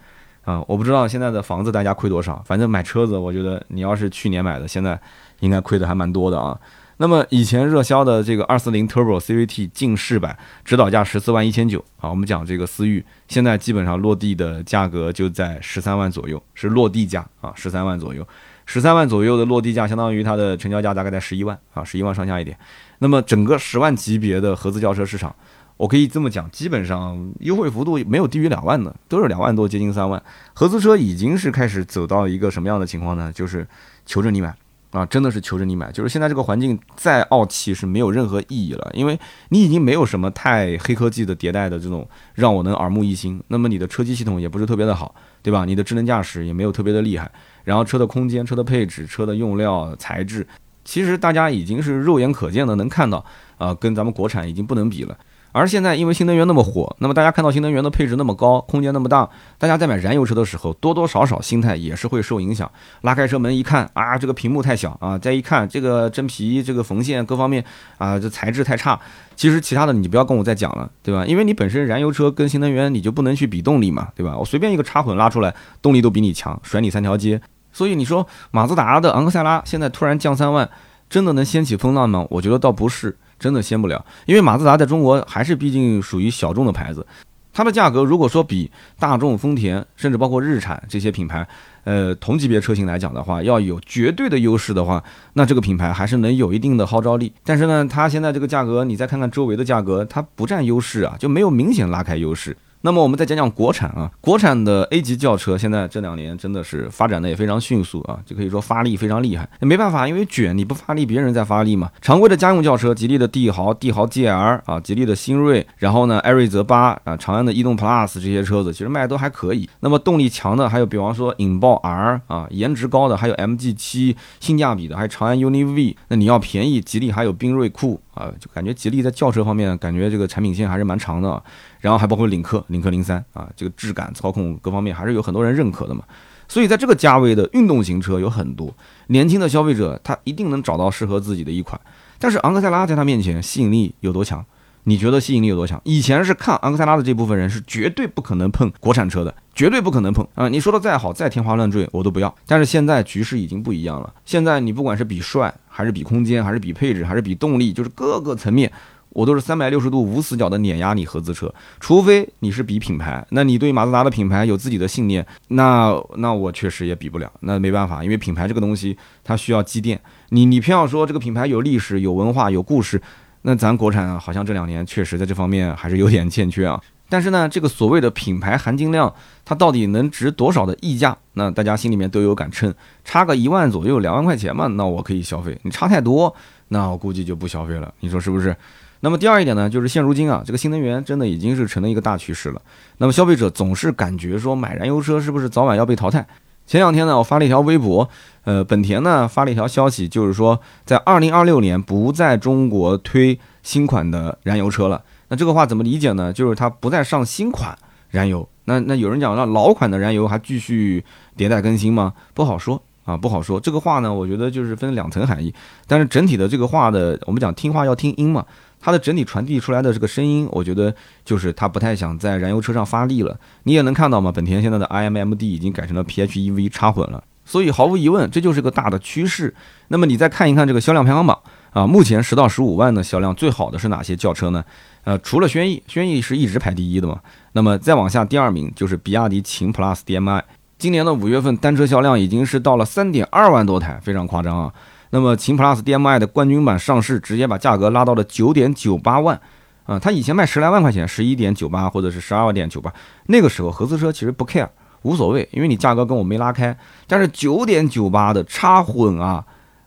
啊！我不知道现在的房子大家亏多少，反正买车子，我觉得你要是去年买的，现在应该亏的还蛮多的啊。那么以前热销的这个二四零 Turbo CVT 劲势版，指导价十四万一千九啊。我们讲这个思域，现在基本上落地的价格就在十三万左右，是落地价啊，十三万左右，十三万左右的落地价，相当于它的成交价大概在十一万啊，十一万上下一点。那么整个十万级别的合资轿车市场，我可以这么讲，基本上优惠幅度没有低于两万的，都是两万多，接近三万。合资车已经是开始走到一个什么样的情况呢？就是求着你买。啊，真的是求着你买，就是现在这个环境再傲气是没有任何意义了，因为你已经没有什么太黑科技的迭代的这种让我能耳目一新，那么你的车机系统也不是特别的好，对吧？你的智能驾驶也没有特别的厉害，然后车的空间、车的配置、车的用料、材质，其实大家已经是肉眼可见的能看到，啊，跟咱们国产已经不能比了。而现在，因为新能源那么火，那么大家看到新能源的配置那么高，空间那么大，大家在买燃油车的时候，多多少少心态也是会受影响。拉开车门一看啊，这个屏幕太小啊，再一看这个真皮、这个缝线各方面啊，这材质太差。其实其他的你不要跟我再讲了，对吧？因为你本身燃油车跟新能源你就不能去比动力嘛，对吧？我随便一个插混拉出来，动力都比你强，甩你三条街。所以你说马自达的昂克赛拉现在突然降三万，真的能掀起风浪吗？我觉得倒不是。真的掀不了，因为马自达在中国还是毕竟属于小众的牌子，它的价格如果说比大众、丰田，甚至包括日产这些品牌，呃，同级别车型来讲的话，要有绝对的优势的话，那这个品牌还是能有一定的号召力。但是呢，它现在这个价格，你再看看周围的价格，它不占优势啊，就没有明显拉开优势。那么我们再讲讲国产啊，国产的 A 级轿车现在这两年真的是发展的也非常迅速啊，就可以说发力非常厉害。没办法，因为卷，你不发力，别人在发力嘛。常规的家用轿车，吉利的帝豪、帝豪 GL 啊，吉利的新锐，然后呢，艾瑞泽八啊，长安的逸动 Plus 这些车子其实卖的都还可以。那么动力强的还有，比方说引爆 R 啊，颜值高的还有 MG 七，性价比的还有长安 UNI V。那你要便宜，吉利还有缤瑞酷。啊，就感觉吉利在轿车方面，感觉这个产品线还是蛮长的，然后还包括领克、领克零三啊，这个质感、操控各方面还是有很多人认可的嘛。所以在这个价位的运动型车有很多，年轻的消费者他一定能找到适合自己的一款。但是昂克赛拉在他面前吸引力有多强？你觉得吸引力有多强？以前是看昂克赛拉的这部分人是绝对不可能碰国产车的，绝对不可能碰啊！你说的再好，再天花乱坠，我都不要。但是现在局势已经不一样了，现在你不管是比帅，还是比空间，还是比配置，还是比动力，就是各个层面，我都是三百六十度无死角的碾压你合资车。除非你是比品牌，那你对马自达的品牌有自己的信念，那那我确实也比不了。那没办法，因为品牌这个东西它需要积淀。你你偏要说这个品牌有历史、有文化、有故事。那咱国产，好像这两年确实在这方面还是有点欠缺啊。但是呢，这个所谓的品牌含金量，它到底能值多少的溢价？那大家心里面都有杆秤，差个一万左右、两万块钱嘛，那我可以消费。你差太多，那我估计就不消费了。你说是不是？那么第二一点呢，就是现如今啊，这个新能源真的已经是成了一个大趋势了。那么消费者总是感觉说买燃油车是不是早晚要被淘汰？前两天呢，我发了一条微博，呃，本田呢发了一条消息，就是说在二零二六年不在中国推新款的燃油车了。那这个话怎么理解呢？就是它不再上新款燃油。那那有人讲，那老款的燃油还继续迭代更新吗？不好说啊，不好说。这个话呢，我觉得就是分两层含义。但是整体的这个话的，我们讲听话要听音嘛。它的整体传递出来的这个声音，我觉得就是它不太想在燃油车上发力了。你也能看到嘛，本田现在的 iMMD 已经改成了 PHEV 插混了，所以毫无疑问，这就是个大的趋势。那么你再看一看这个销量排行榜啊，目前十到十五万的销量最好的是哪些轿车呢？呃，除了轩逸，轩逸是一直排第一的嘛。那么再往下，第二名就是比亚迪秦 PLUS DM-i，今年的五月份单车销量已经是到了三点二万多台，非常夸张啊。那么秦 PLUS DM-i 的冠军版上市，直接把价格拉到了九点九八万，啊，它以前卖十来万块钱，十一点九八或者是十二点九八，那个时候合资车其实不 care，无所谓，因为你价格跟我没拉开。但是九点九八的插混啊，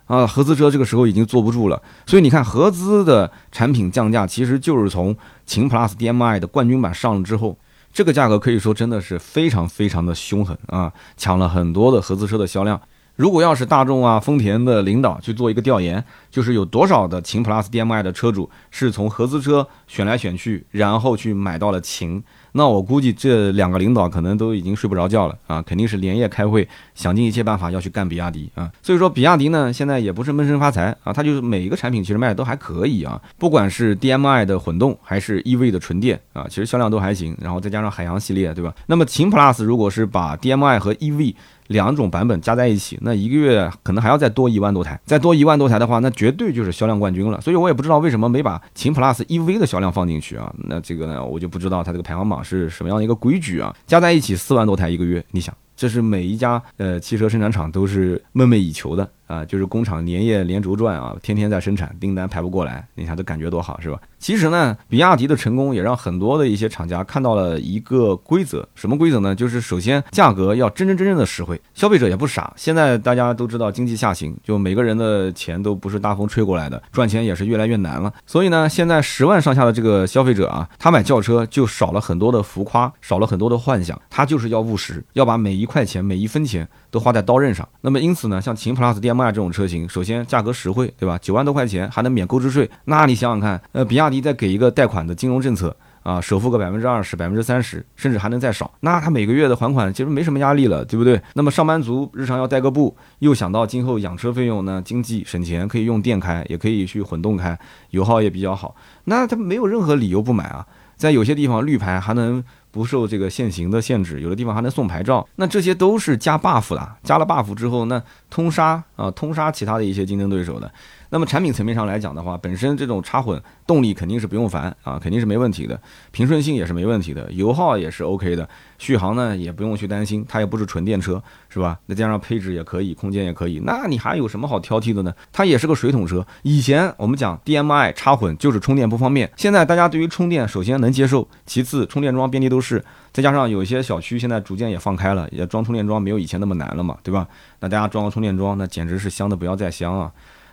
啊，合资车这个时候已经坐不住了。所以你看，合资的产品降价，其实就是从秦 PLUS DM-i 的冠军版上了之后，这个价格可以说真的是非常非常的凶狠啊，抢了很多的合资车的销量。如果要是大众啊、丰田的领导去做一个调研，就是有多少的秦 PLUS DM-i 的车主是从合资车选来选去，然后去买到了秦。那我估计这两个领导可能都已经睡不着觉了啊，肯定是连夜开会，想尽一切办法要去干比亚迪啊。所以说，比亚迪呢现在也不是闷声发财啊，它就是每一个产品其实卖的都还可以啊，不管是 DM-i 的混动还是 EV 的纯电啊，其实销量都还行。然后再加上海洋系列，对吧？那么秦 PLUS 如果是把 DM-i 和 EV 两种版本加在一起，那一个月可能还要再多一万多台，再多一万多台的话，那绝对就是销量冠军了。所以我也不知道为什么没把秦 PLUS EV 的销量放进去啊？那这个呢，我就不知道它这个排行榜是什么样的一个规矩啊？加在一起四万多台一个月，你想，这是每一家呃汽车生产厂都是梦寐以求的。啊，就是工厂连夜连轴转啊，天天在生产，订单排不过来，你看这感觉多好，是吧？其实呢，比亚迪的成功也让很多的一些厂家看到了一个规则，什么规则呢？就是首先价格要真真正正的实惠，消费者也不傻。现在大家都知道经济下行，就每个人的钱都不是大风吹过来的，赚钱也是越来越难了。所以呢，现在十万上下的这个消费者啊，他买轿车就少了很多的浮夸，少了很多的幻想，他就是要务实，要把每一块钱每一分钱。都花在刀刃上，那么因此呢，像秦 PLUS DM-i 这种车型，首先价格实惠，对吧？九万多块钱还能免购置税，那你想想看，呃，比亚迪再给一个贷款的金融政策啊，首付个百分之二十、百分之三十，甚至还能再少，那他每个月的还款其实没什么压力了，对不对？那么上班族日常要代个步，又想到今后养车费用呢，经济省钱，可以用电开，也可以去混动开，油耗也比较好，那他没有任何理由不买啊。在有些地方绿牌还能。不受这个限行的限制，有的地方还能送牌照，那这些都是加 buff 的，加了 buff 之后，那通杀啊，通杀其他的一些竞争对手的。那么产品层面上来讲的话，本身这种插混动力肯定是不用烦啊，肯定是没问题的，平顺性也是没问题的，油耗也是 OK 的，续航呢也不用去担心，它也不是纯电车，是吧？再加上配置也可以，空间也可以，那你还有什么好挑剔的呢？它也是个水桶车。以前我们讲 DMI 插混就是充电不方便，现在大家对于充电首先能接受，其次充电桩遍地都是，再加上有些小区现在逐渐也放开了，也装充电桩没有以前那么难了嘛，对吧？那大家装个充电桩，那简直是香的不要再香啊！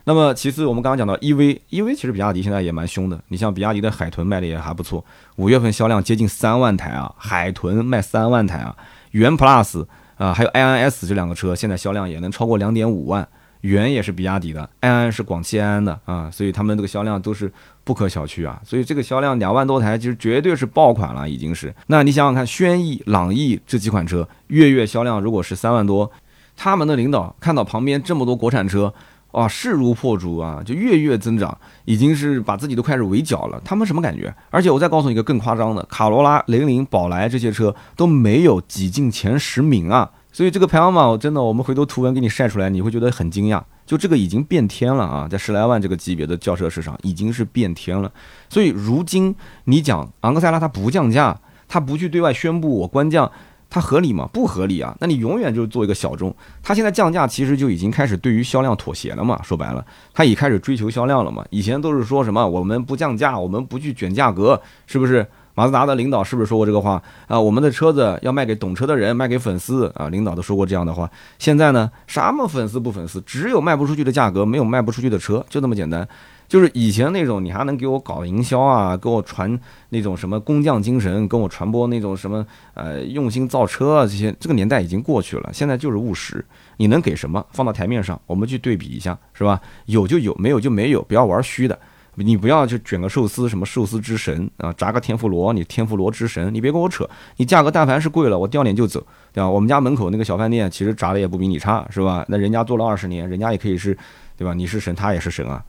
那么其次，我们刚刚讲到 EV，EV 其实比亚迪现在也蛮凶的。你像比亚迪的海豚卖的也还不错，五月份销量接近三万台啊，海豚卖三万台啊，元 Plus 啊，还有 i n S 这两个车现在销量也能超过两点五万。元也是比亚迪的，安安是广汽安安的啊，所以他们这个销量都是不可小觑啊。所以这个销量两万多台，其实绝对是爆款了，已经是。那你想想看，轩逸、朗逸这几款车月月销量如果是三万多，他们的领导看到旁边这么多国产车。啊，势如破竹啊，就月月增长，已经是把自己都开始围剿了。他们什么感觉？而且我再告诉你一个更夸张的，卡罗拉、雷凌、宝来这些车都没有挤进前十名啊。所以这个排行榜真的，我们回头图文给你晒出来，你会觉得很惊讶。就这个已经变天了啊，在十来万这个级别的轿车市场已经是变天了。所以如今你讲昂克赛拉它不降价，它不去对外宣布我官降。它合理吗？不合理啊！那你永远就是做一个小众。它现在降价，其实就已经开始对于销量妥协了嘛。说白了，它已开始追求销量了嘛。以前都是说什么我们不降价，我们不去卷价格，是不是？马自达的领导是不是说过这个话啊？我们的车子要卖给懂车的人，卖给粉丝啊！领导都说过这样的话。现在呢，什么粉丝不粉丝，只有卖不出去的价格，没有卖不出去的车，就那么简单。就是以前那种，你还能给我搞营销啊，给我传那种什么工匠精神，跟我传播那种什么呃用心造车啊，这些这个年代已经过去了。现在就是务实，你能给什么放到台面上，我们去对比一下，是吧？有就有，没有就没有，不要玩虚的。你不要去卷个寿司，什么寿司之神啊，炸个天妇罗，你天妇罗之神，你别跟我扯。你价格但凡是贵了，我掉脸就走，对吧？我们家门口那个小饭店，其实炸的也不比你差，是吧？那人家做了二十年，人家也可以是。对吧？你是神，他也是神啊，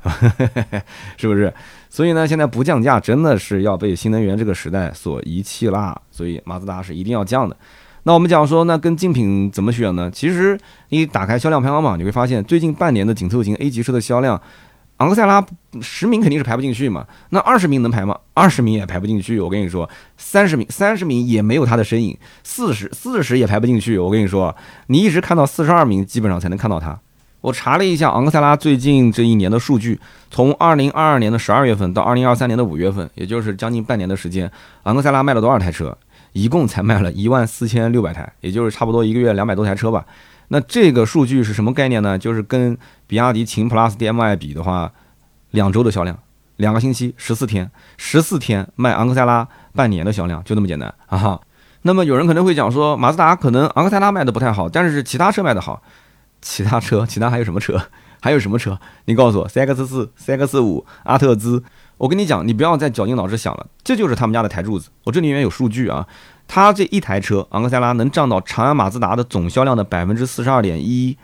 是不是？所以呢，现在不降价，真的是要被新能源这个时代所遗弃啦。所以马自达是一定要降的。那我们讲说，那跟竞品怎么选呢？其实你打开销量排行榜，你会发现最近半年的紧凑型 A 级车的销量，昂克赛拉十名肯定是排不进去嘛。那二十名能排吗？二十名也排不进去。我跟你说，三十名三十名也没有它的身影，四十四十也排不进去。我跟你说，你一直看到四十二名，基本上才能看到它。我查了一下昂克赛拉最近这一年的数据，从二零二二年的十二月份到二零二三年的五月份，也就是将近半年的时间，昂克赛拉卖了多少台车？一共才卖了一万四千六百台，也就是差不多一个月两百多台车吧。那这个数据是什么概念呢？就是跟比亚迪秦 PLUS DM-i 比的话，两周的销量，两个星期，十四天，十四天卖昂克赛拉半年的销量，就那么简单啊。那么有人可能会讲说，马自达可能昂克赛拉卖的不太好，但是其他车卖的好。其他车，其他还有什么车？还有什么车？你告诉我，CX 四、CX 五、阿特兹。我跟你讲，你不要再绞尽脑汁想了，这就是他们家的台柱子。我这里面有数据啊，它这一台车昂克赛拉能占到长安马自达的总销量的百分之四十二点一。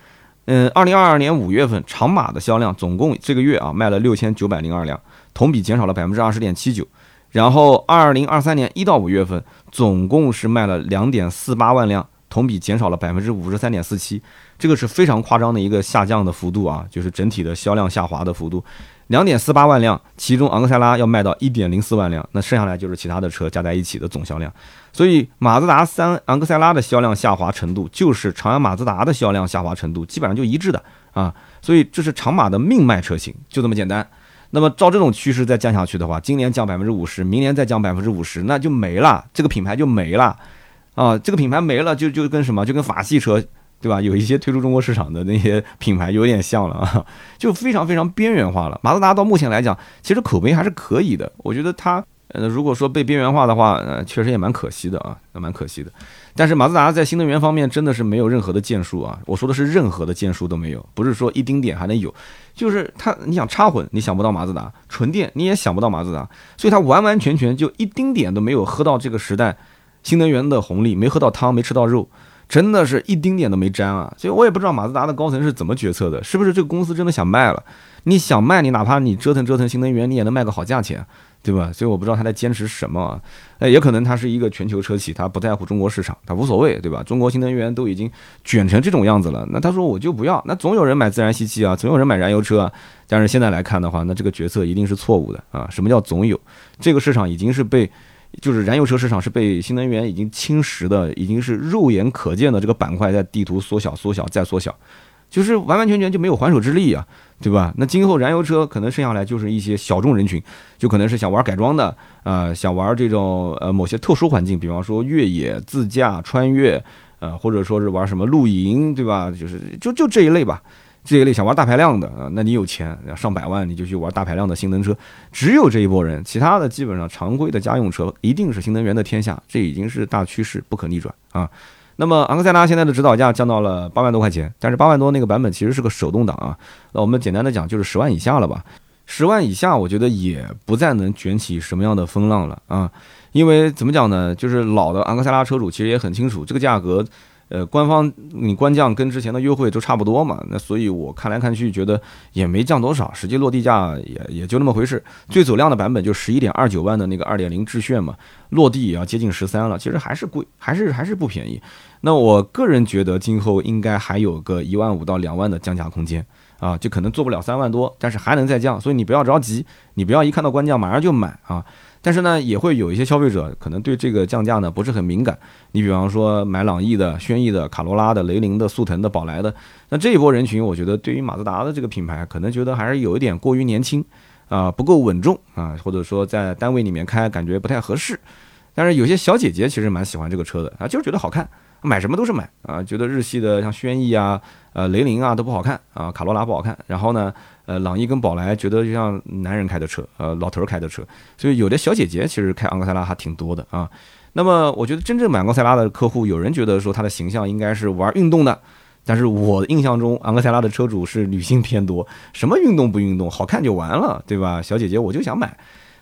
嗯，二零二二年五月份长马的销量总共这个月啊卖了六千九百零二辆，同比减少了百分之二十点七九。然后二零二三年一到五月份总共是卖了两点四八万辆，同比减少了百分之五十三点四七。这个是非常夸张的一个下降的幅度啊，就是整体的销量下滑的幅度。两点四八万辆，其中昂克赛拉要卖到一点零四万辆，那剩下来就是其他的车加在一起的总销量。所以马自达三昂克赛拉的销量下滑程度，就是长安马自达的销量下滑程度，基本上就一致的啊。所以这是长马的命脉车型，就这么简单。那么照这种趋势再降下去的话，今年降百分之五十，明年再降百分之五十，那就没了，这个品牌就没了啊。这个品牌没了，就就跟什么，就跟法系车。对吧？有一些退出中国市场的那些品牌有点像了啊，就非常非常边缘化了。马自达到目前来讲，其实口碑还是可以的。我觉得它，呃，如果说被边缘化的话，呃，确实也蛮可惜的啊，蛮可惜的。但是马自达在新能源方面真的是没有任何的建树啊，我说的是任何的建树都没有，不是说一丁点还能有，就是它，你想插混，你想不到马自达；纯电你也想不到马自达，所以它完完全全就一丁点都没有喝到这个时代新能源的红利，没喝到汤，没吃到肉。真的是一丁点都没沾啊！所以我也不知道马自达的高层是怎么决策的，是不是这个公司真的想卖了？你想卖，你哪怕你折腾折腾新能源，你也能卖个好价钱，对吧？所以我不知道他在坚持什么。哎，也可能他是一个全球车企，他不在乎中国市场，他无所谓，对吧？中国新能源都已经卷成这种样子了，那他说我就不要，那总有人买自然吸气啊，总有人买燃油车啊。但是现在来看的话，那这个决策一定是错误的啊！什么叫总有？这个市场已经是被。就是燃油车市场是被新能源已经侵蚀的，已经是肉眼可见的这个板块在地图缩小、缩小再缩小，就是完完全全就没有还手之力啊，对吧？那今后燃油车可能剩下来就是一些小众人群，就可能是想玩改装的，呃，想玩这种呃某些特殊环境，比方说越野、自驾、穿越，呃，或者说是玩什么露营，对吧？就是就就这一类吧。这一类想玩大排量的啊，那你有钱，上百万你就去玩大排量的新能车，只有这一波人，其他的基本上常规的家用车一定是新能源的天下，这已经是大趋势，不可逆转啊。那么昂克赛拉现在的指导价降到了八万多块钱，但是八万多那个版本其实是个手动挡啊，那我们简单的讲就是十万以下了吧，十万以下我觉得也不再能卷起什么样的风浪了啊，因为怎么讲呢，就是老的昂克赛拉车主其实也很清楚这个价格。呃，官方你官降跟之前的优惠都差不多嘛，那所以我看来看去觉得也没降多少，实际落地价也也就那么回事。最走量的版本就十一点二九万的那个二点零致炫嘛，落地也要接近十三了，其实还是贵，还是还是不便宜。那我个人觉得今后应该还有个一万五到两万的降价空间啊，就可能做不了三万多，但是还能再降，所以你不要着急，你不要一看到官降马上就买啊。但是呢，也会有一些消费者可能对这个降价呢不是很敏感。你比方说买朗逸的、轩逸的、卡罗拉的、雷凌的、速腾的、宝来的，那这一波人群，我觉得对于马自达的这个品牌，可能觉得还是有一点过于年轻啊，不够稳重啊，或者说在单位里面开感觉不太合适。但是有些小姐姐其实蛮喜欢这个车的啊，就是觉得好看，买什么都是买啊，觉得日系的像轩逸啊、呃雷凌啊都不好看啊，卡罗拉不好看，然后呢。呃，朗逸跟宝来觉得就像男人开的车，呃，老头儿开的车，所以有的小姐姐其实开昂克赛拉还挺多的啊。那么，我觉得真正买昂克赛拉的客户，有人觉得说它的形象应该是玩运动的，但是我印象中昂克赛拉的车主是女性偏多，什么运动不运动，好看就完了，对吧？小姐姐我就想买。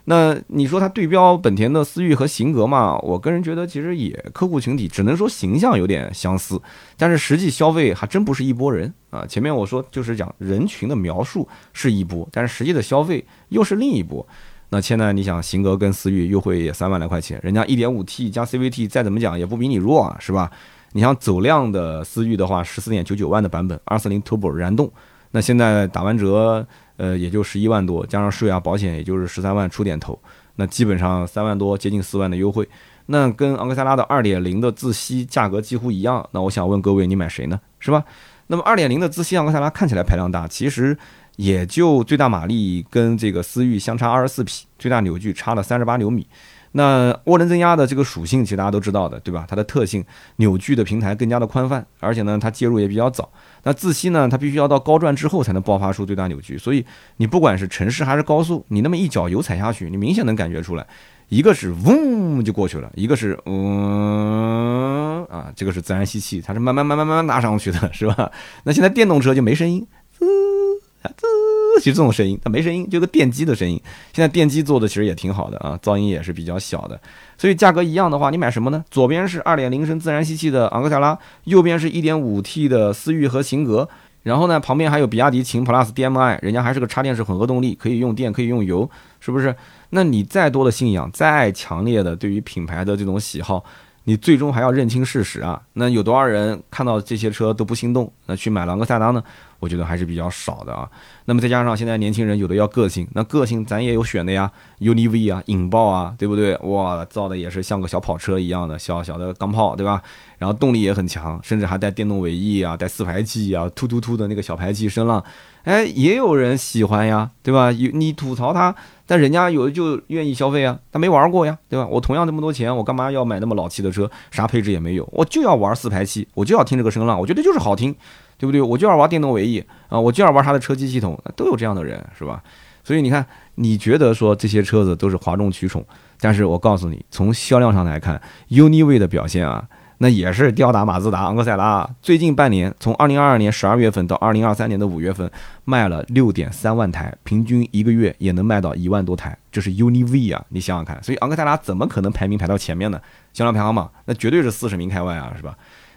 那你说它对标本田的思域和型格嘛？我个人觉得其实也客户群体只能说形象有点相似，但是实际消费还真不是一拨人啊。前面我说就是讲人群的描述是一波，但是实际的消费又是另一波。那现在你想型格跟思域优惠也三万来块钱，人家 1.5T 加 CVT 再怎么讲也不比你弱啊，是吧？你像走量的思域的话，十四点九九万的版本二四零 Turbo 燃动，那现在打完折。呃，也就十一万多，加上税啊、保险，也就是十三万出点头，那基本上三万多，接近四万的优惠，那跟昂克赛拉的二点零的自吸价格几乎一样。那我想问各位，你买谁呢？是吧？那么二点零的自吸昂克赛拉看起来排量大，其实也就最大马力跟这个思域相差二十四匹，最大扭矩差了三十八牛米。那涡轮增压的这个属性，其实大家都知道的，对吧？它的特性，扭矩的平台更加的宽泛，而且呢，它介入也比较早。那自吸呢，它必须要到高转之后才能爆发出最大扭矩，所以你不管是城市还是高速，你那么一脚油踩下去，你明显能感觉出来，一个是嗡就过去了，一个是嗯啊，这个是自然吸气，它是慢慢慢慢慢慢拉上去的，是吧？那现在电动车就没声音，滋滋。其这种声音它没声音，就个电机的声音。现在电机做的其实也挺好的啊，噪音也是比较小的。所以价格一样的话，你买什么呢？左边是二点零升自然吸气的昂克赛拉，右边是一点五 T 的思域和型格。然后呢，旁边还有比亚迪秦 PLUS DM-i，人家还是个插电式混合动力，可以用电可以用油，是不是？那你再多的信仰，再强烈的对于品牌的这种喜好。你最终还要认清事实啊！那有多少人看到这些车都不心动？那去买昂克赛拉呢？我觉得还是比较少的啊。那么再加上现在年轻人有的要个性，那个性咱也有选的呀，UNI-V 啊，引爆啊，对不对？哇，造的也是像个小跑车一样的小小的钢炮，对吧？然后动力也很强，甚至还带电动尾翼啊，带四排气啊，突突突的那个小排气声浪，哎，也有人喜欢呀，对吧？有你吐槽它。但人家有的就愿意消费啊，他没玩过呀，对吧？我同样这么多钱，我干嘛要买那么老气的车？啥配置也没有，我就要玩四排气，我就要听这个声浪，我觉得就是好听，对不对？我就要玩电动尾翼啊，我就要玩它的车机系统，都有这样的人，是吧？所以你看，你觉得说这些车子都是哗众取宠，但是我告诉你，从销量上来看，UNI-V 的表现啊。那也是吊打马自达、昂克赛拉。最近半年，从二零二二年十二月份到二零二三年的五月份，卖了六点三万台，平均一个月也能卖到一万多台，这是 UNI-V 啊！你想想看，所以昂克赛拉怎么可能排名排到前面呢？销量排行榜那绝对是四十名开外啊，是吧？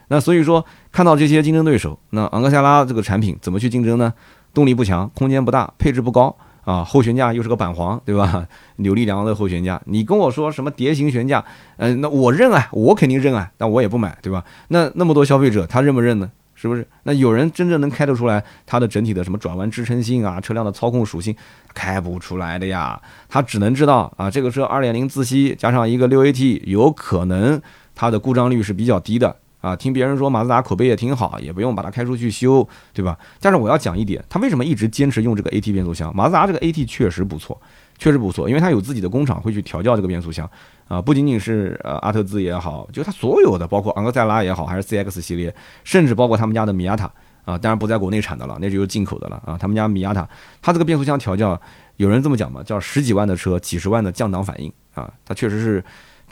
那所以说，看到这些竞争对手，那昂克赛拉这个产品怎么去竞争呢？动力不强，空间不大，配置不高。啊，后悬架又是个板簧，对吧？扭力梁的后悬架，你跟我说什么碟形悬架？嗯，那我认啊，我肯定认啊，但我也不买，对吧？那那么多消费者，他认不认呢？是不是？那有人真正能开得出来它的整体的什么转弯支撑性啊，车辆的操控属性，开不出来的呀。他只能知道啊，这个车2.0自吸加上一个 6AT，有可能它的故障率是比较低的。啊，听别人说马自达口碑也挺好，也不用把它开出去修，对吧？但是我要讲一点，他为什么一直坚持用这个 AT 变速箱？马自达这个 AT 确实不错，确实不错，因为它有自己的工厂会去调教这个变速箱啊，不仅仅是呃阿特兹也好，就它所有的，包括昂克赛拉也好，还是 CX 系列，甚至包括他们家的米亚塔啊，当然不在国内产的了，那就是进口的了啊。他们家米亚塔，它这个变速箱调教，有人这么讲嘛，叫十几万的车，几十万的降档反应啊，它确实是。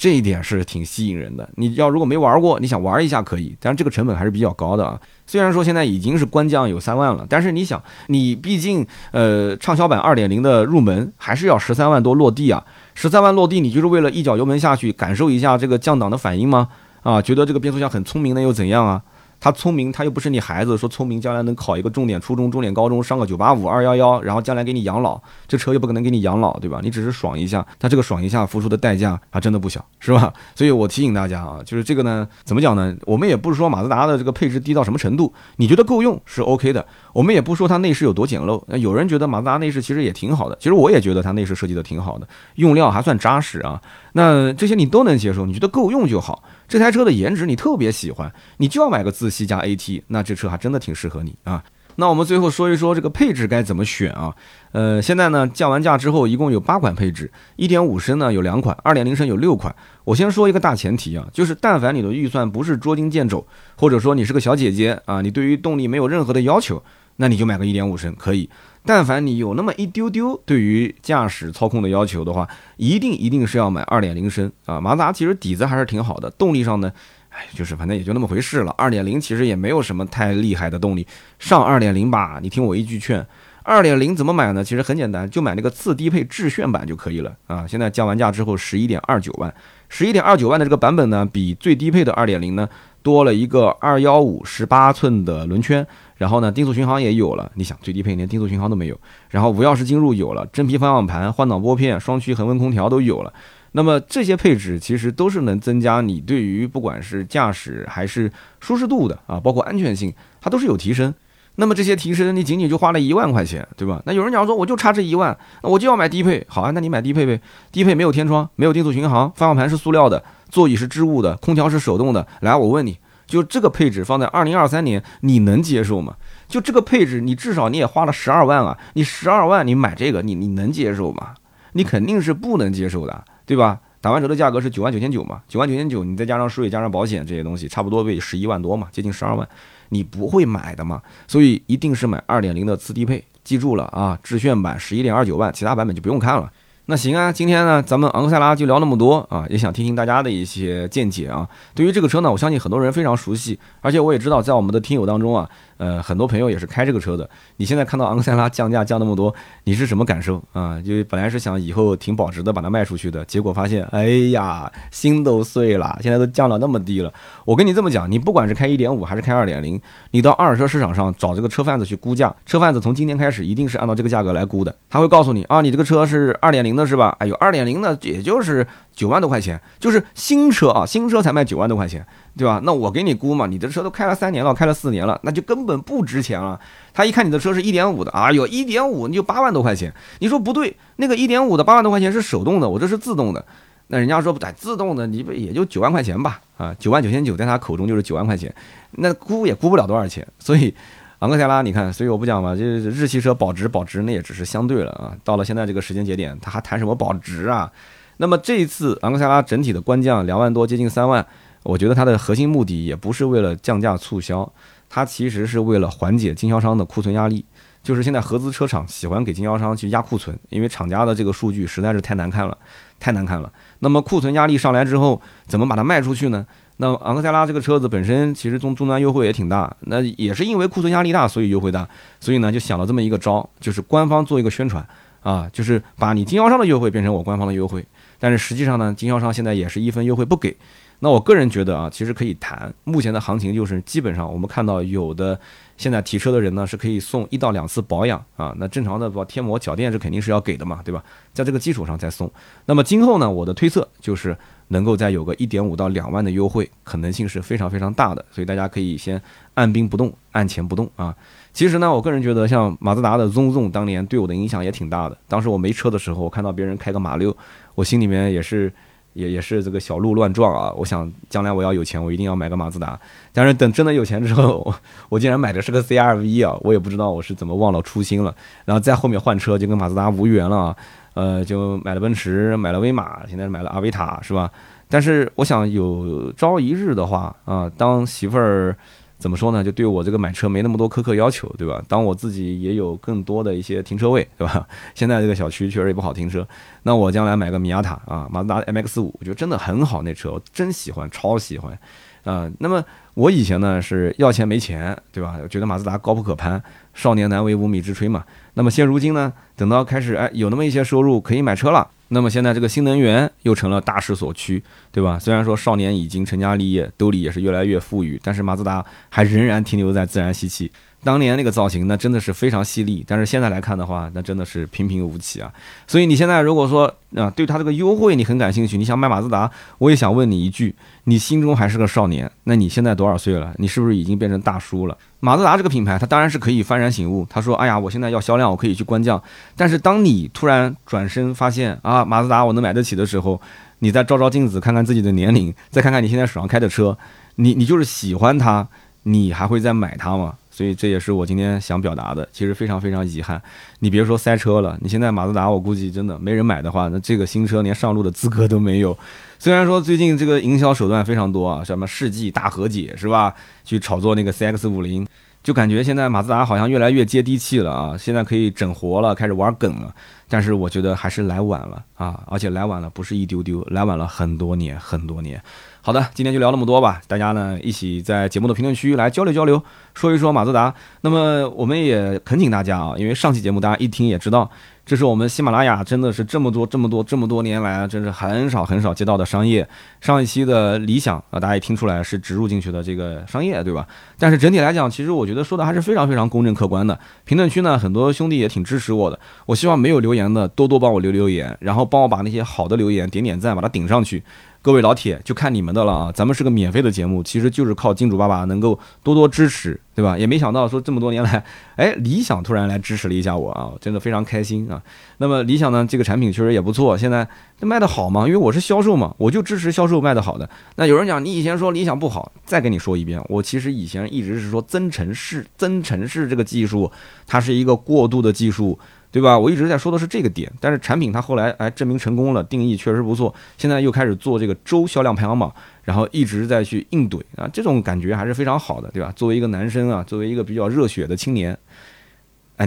这一点是挺吸引人的。你要如果没玩过，你想玩一下可以，但是这个成本还是比较高的啊。虽然说现在已经是官降有三万了，但是你想，你毕竟呃畅销版二点零的入门还是要十三万多落地啊。十三万落地，你就是为了一脚油门下去感受一下这个降档的反应吗？啊，觉得这个变速箱很聪明，那又怎样啊？他聪明，他又不是你孩子，说聪明将来能考一个重点初中、重点高中，上个九八五、二幺幺，然后将来给你养老，这车又不可能给你养老，对吧？你只是爽一下，他这个爽一下付出的代价还真的不小，是吧？所以我提醒大家啊，就是这个呢，怎么讲呢？我们也不是说马自达的这个配置低到什么程度，你觉得够用是 OK 的。我们也不说它内饰有多简陋，那有人觉得马自达内饰其实也挺好的，其实我也觉得它内饰设计的挺好的，用料还算扎实啊。那这些你都能接受，你觉得够用就好。这台车的颜值你特别喜欢，你就要买个自吸加 AT，那这车还真的挺适合你啊。那我们最后说一说这个配置该怎么选啊？呃，现在呢降完价之后一共有八款配置，一点五升呢有两款，二点零升有六款。我先说一个大前提啊，就是但凡你的预算不是捉襟见肘，或者说你是个小姐姐啊，你对于动力没有任何的要求，那你就买个一点五升可以。但凡你有那么一丢丢对于驾驶操控的要求的话，一定一定是要买二点零升啊！马自达其实底子还是挺好的，动力上呢，哎，就是反正也就那么回事了。二点零其实也没有什么太厉害的动力，上二点零吧。你听我一句劝，二点零怎么买呢？其实很简单，就买那个次低配致炫版就可以了啊！现在降完价之后，十一点二九万，十一点二九万的这个版本呢，比最低配的二点零呢多了一个二幺五十八寸的轮圈。然后呢，定速巡航也有了。你想，最低配连定速巡航都没有。然后无钥匙进入有了，真皮方向盘、换挡拨片、双区恒温空调都有了。那么这些配置其实都是能增加你对于不管是驾驶还是舒适度的啊，包括安全性，它都是有提升。那么这些提升，你仅仅就花了一万块钱，对吧？那有人讲说，我就差这一万，那我就要买低配。好啊，那你买低配呗。低配没有天窗，没有定速巡航，方向盘是塑料的，座椅是织物的，空调是手动的。来，我问你。就这个配置放在二零二三年，你能接受吗？就这个配置，你至少你也花了十二万啊！你十二万你买这个，你你能接受吗？你肯定是不能接受的，对吧？打完折的价格是九万九千九嘛，九万九千九，你再加上税、加上保险这些东西，差不多为十一万多嘛，接近十二万，你不会买的嘛，所以一定是买二点零的次低配，记住了啊，致炫版十一点二九万，其他版本就不用看了。那行啊，今天呢，咱们昂克赛拉就聊那么多啊，也想听听大家的一些见解啊。对于这个车呢，我相信很多人非常熟悉，而且我也知道，在我们的听友当中啊。呃，很多朋友也是开这个车的。你现在看到昂克赛拉降价降那么多，你是什么感受啊？就本来是想以后挺保值的，把它卖出去的，结果发现，哎呀，心都碎了。现在都降到那么低了。我跟你这么讲，你不管是开一点五还是开二点零，你到二手车市场上找这个车贩子去估价，车贩子从今天开始一定是按照这个价格来估的。他会告诉你啊，你这个车是二点零的是吧？哎呦，二点零的也就是九万多块钱，就是新车啊，新车才卖九万多块钱。对吧？那我给你估嘛，你的车都开了三年了，开了四年了，那就根本不值钱了。他一看你的车是一点五的，哎呦，一点五你就八万多块钱。你说不对，那个一点五的八万多块钱是手动的，我这是自动的。那人家说不，自动的你不也就九万块钱吧？啊，九万九千九，在他口中就是九万块钱，那估也估不了多少钱。所以昂克赛拉，你看，所以我不讲嘛，就是日系车保值保值，那也只是相对了啊。到了现在这个时间节点，他还谈什么保值啊？那么这一次昂克赛拉整体的官降两万多，接近三万。我觉得它的核心目的也不是为了降价促销，它其实是为了缓解经销商的库存压力。就是现在合资车厂喜欢给经销商去压库存，因为厂家的这个数据实在是太难看了，太难看了。那么库存压力上来之后，怎么把它卖出去呢？那昂克赛拉这个车子本身其实终终端优惠也挺大，那也是因为库存压力大，所以优惠大。所以呢，就想了这么一个招，就是官方做一个宣传啊，就是把你经销商的优惠变成我官方的优惠。但是实际上呢，经销商现在也是一分优惠不给。那我个人觉得啊，其实可以谈。目前的行情就是，基本上我们看到有的现在提车的人呢，是可以送一到两次保养啊。那正常的不贴膜、脚垫是肯定是要给的嘛，对吧？在这个基础上再送。那么今后呢，我的推测就是能够再有个一点五到两万的优惠，可能性是非常非常大的。所以大家可以先按兵不动，按钱不动啊。其实呢，我个人觉得像马自达的 ZOZO 当年对我的影响也挺大的。当时我没车的时候，我看到别人开个马六，我心里面也是。也也是这个小鹿乱撞啊！我想将来我要有钱，我一定要买个马自达。但是等真的有钱之后，我竟然买的是个 CRV 啊！我也不知道我是怎么忘了初心了。然后在后面换车就跟马自达无缘了，啊呃，就买了奔驰，买了威马，现在买了阿维塔，是吧？但是我想有朝一日的话啊，当媳妇儿。怎么说呢？就对我这个买车没那么多苛刻要求，对吧？当我自己也有更多的一些停车位，对吧？现在这个小区确实也不好停车，那我将来买个米亚塔啊，马自达 MX 五，我觉得真的很好，那车我真喜欢，超喜欢，啊，那么我以前呢是要钱没钱，对吧？觉得马自达高不可攀，少年难为无米之炊嘛。那么现如今呢，等到开始哎有那么一些收入，可以买车了。那么现在这个新能源又成了大势所趋，对吧？虽然说少年已经成家立业，兜里也是越来越富裕，但是马自达还仍然停留在自然吸气。当年那个造型，那真的是非常犀利，但是现在来看的话，那真的是平平无奇啊。所以你现在如果说啊，对它这个优惠你很感兴趣，你想买马自达，我也想问你一句：你心中还是个少年？那你现在多少岁了？你是不是已经变成大叔了？马自达这个品牌，它当然是可以幡然醒悟。他说：“哎呀，我现在要销量，我可以去官降。”但是当你突然转身发现啊，马自达我能买得起的时候，你再照照镜子，看看自己的年龄，再看看你现在手上开的车，你你就是喜欢它，你还会再买它吗？所以这也是我今天想表达的，其实非常非常遗憾。你别说塞车了，你现在马自达，我估计真的没人买的话，那这个新车连上路的资格都没有。虽然说最近这个营销手段非常多啊，什么世纪大和解是吧？去炒作那个 CX 五零，就感觉现在马自达好像越来越接地气了啊，现在可以整活了，开始玩梗了。但是我觉得还是来晚了啊，而且来晚了不是一丢丢，来晚了很多年很多年。好的，今天就聊那么多吧。大家呢一起在节目的评论区来交流交流，说一说马自达。那么我们也恳请大家啊，因为上期节目大家一听也知道，这是我们喜马拉雅真的是这么多这么多这么多年来啊，真是很少很少接到的商业。上一期的理想啊，大家也听出来是植入进去的这个商业，对吧？但是整体来讲，其实我觉得说的还是非常非常公正客观的。评论区呢，很多兄弟也挺支持我的。我希望没有留言的多多帮我留留言，然后帮我把那些好的留言点点赞，把它顶上去。各位老铁，就看你们的了啊！咱们是个免费的节目，其实就是靠金主爸爸能够多多支持，对吧？也没想到说这么多年来，哎，理想突然来支持了一下我啊，真的非常开心啊！那么理想呢，这个产品确实也不错，现在卖的好嘛，因为我是销售嘛，我就支持销售卖的好的。那有人讲你以前说理想不好，再跟你说一遍，我其实以前一直是说增程式，增程式这个技术，它是一个过渡的技术。对吧？我一直在说的是这个点，但是产品它后来哎证明成功了，定义确实不错，现在又开始做这个周销量排行榜，然后一直在去硬怼啊，这种感觉还是非常好的，对吧？作为一个男生啊，作为一个比较热血的青年。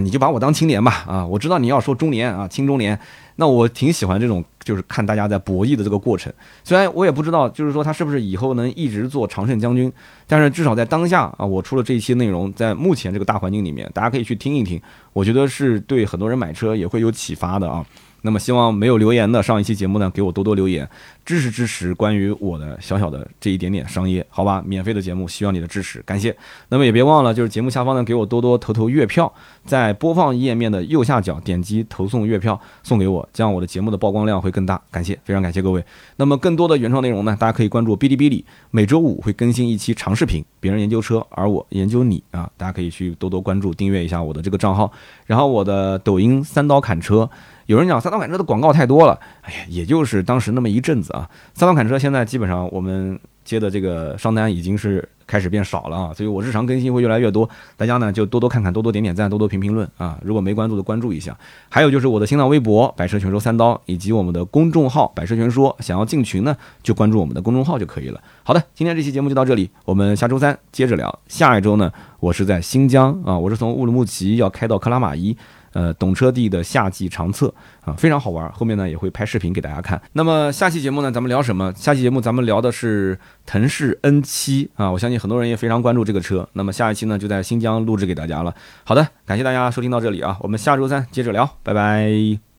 你就把我当青年吧，啊，我知道你要说中年啊，青中年，那我挺喜欢这种，就是看大家在博弈的这个过程。虽然我也不知道，就是说他是不是以后能一直做常胜将军，但是至少在当下啊，我出了这一期内容，在目前这个大环境里面，大家可以去听一听，我觉得是对很多人买车也会有启发的啊。那么希望没有留言的上一期节目呢，给我多多留言，支持支持关于我的小小的这一点点商业，好吧？免费的节目需要你的支持，感谢。那么也别忘了，就是节目下方呢，给我多多投投月票，在播放页面的右下角点击投送月票送给我，这样我的节目的曝光量会更大。感谢，非常感谢各位。那么更多的原创内容呢，大家可以关注哔哩哔哩，每周五会更新一期长视频，别人研究车，而我研究你啊，大家可以去多多关注订阅一下我的这个账号，然后我的抖音三刀砍车。有人讲三刀砍车的广告太多了，哎呀，也就是当时那么一阵子啊。三刀砍车现在基本上我们接的这个商单已经是开始变少了啊，所以我日常更新会越来越多，大家呢就多多看看，多多点点赞，多多评评论啊。如果没关注的关注一下，还有就是我的新浪微博“百车全说三刀”以及我们的公众号“百车全说”，想要进群呢就关注我们的公众号就可以了。好的，今天这期节目就到这里，我们下周三接着聊。下一周呢，我是在新疆啊，我是从乌鲁木齐要开到克拉玛依。呃，懂车帝的夏季长测啊，非常好玩。后面呢也会拍视频给大家看。那么下期节目呢，咱们聊什么？下期节目咱们聊的是腾势 N7 啊，我相信很多人也非常关注这个车。那么下一期呢，就在新疆录制给大家了。好的，感谢大家收听到这里啊，我们下周三接着聊，拜拜。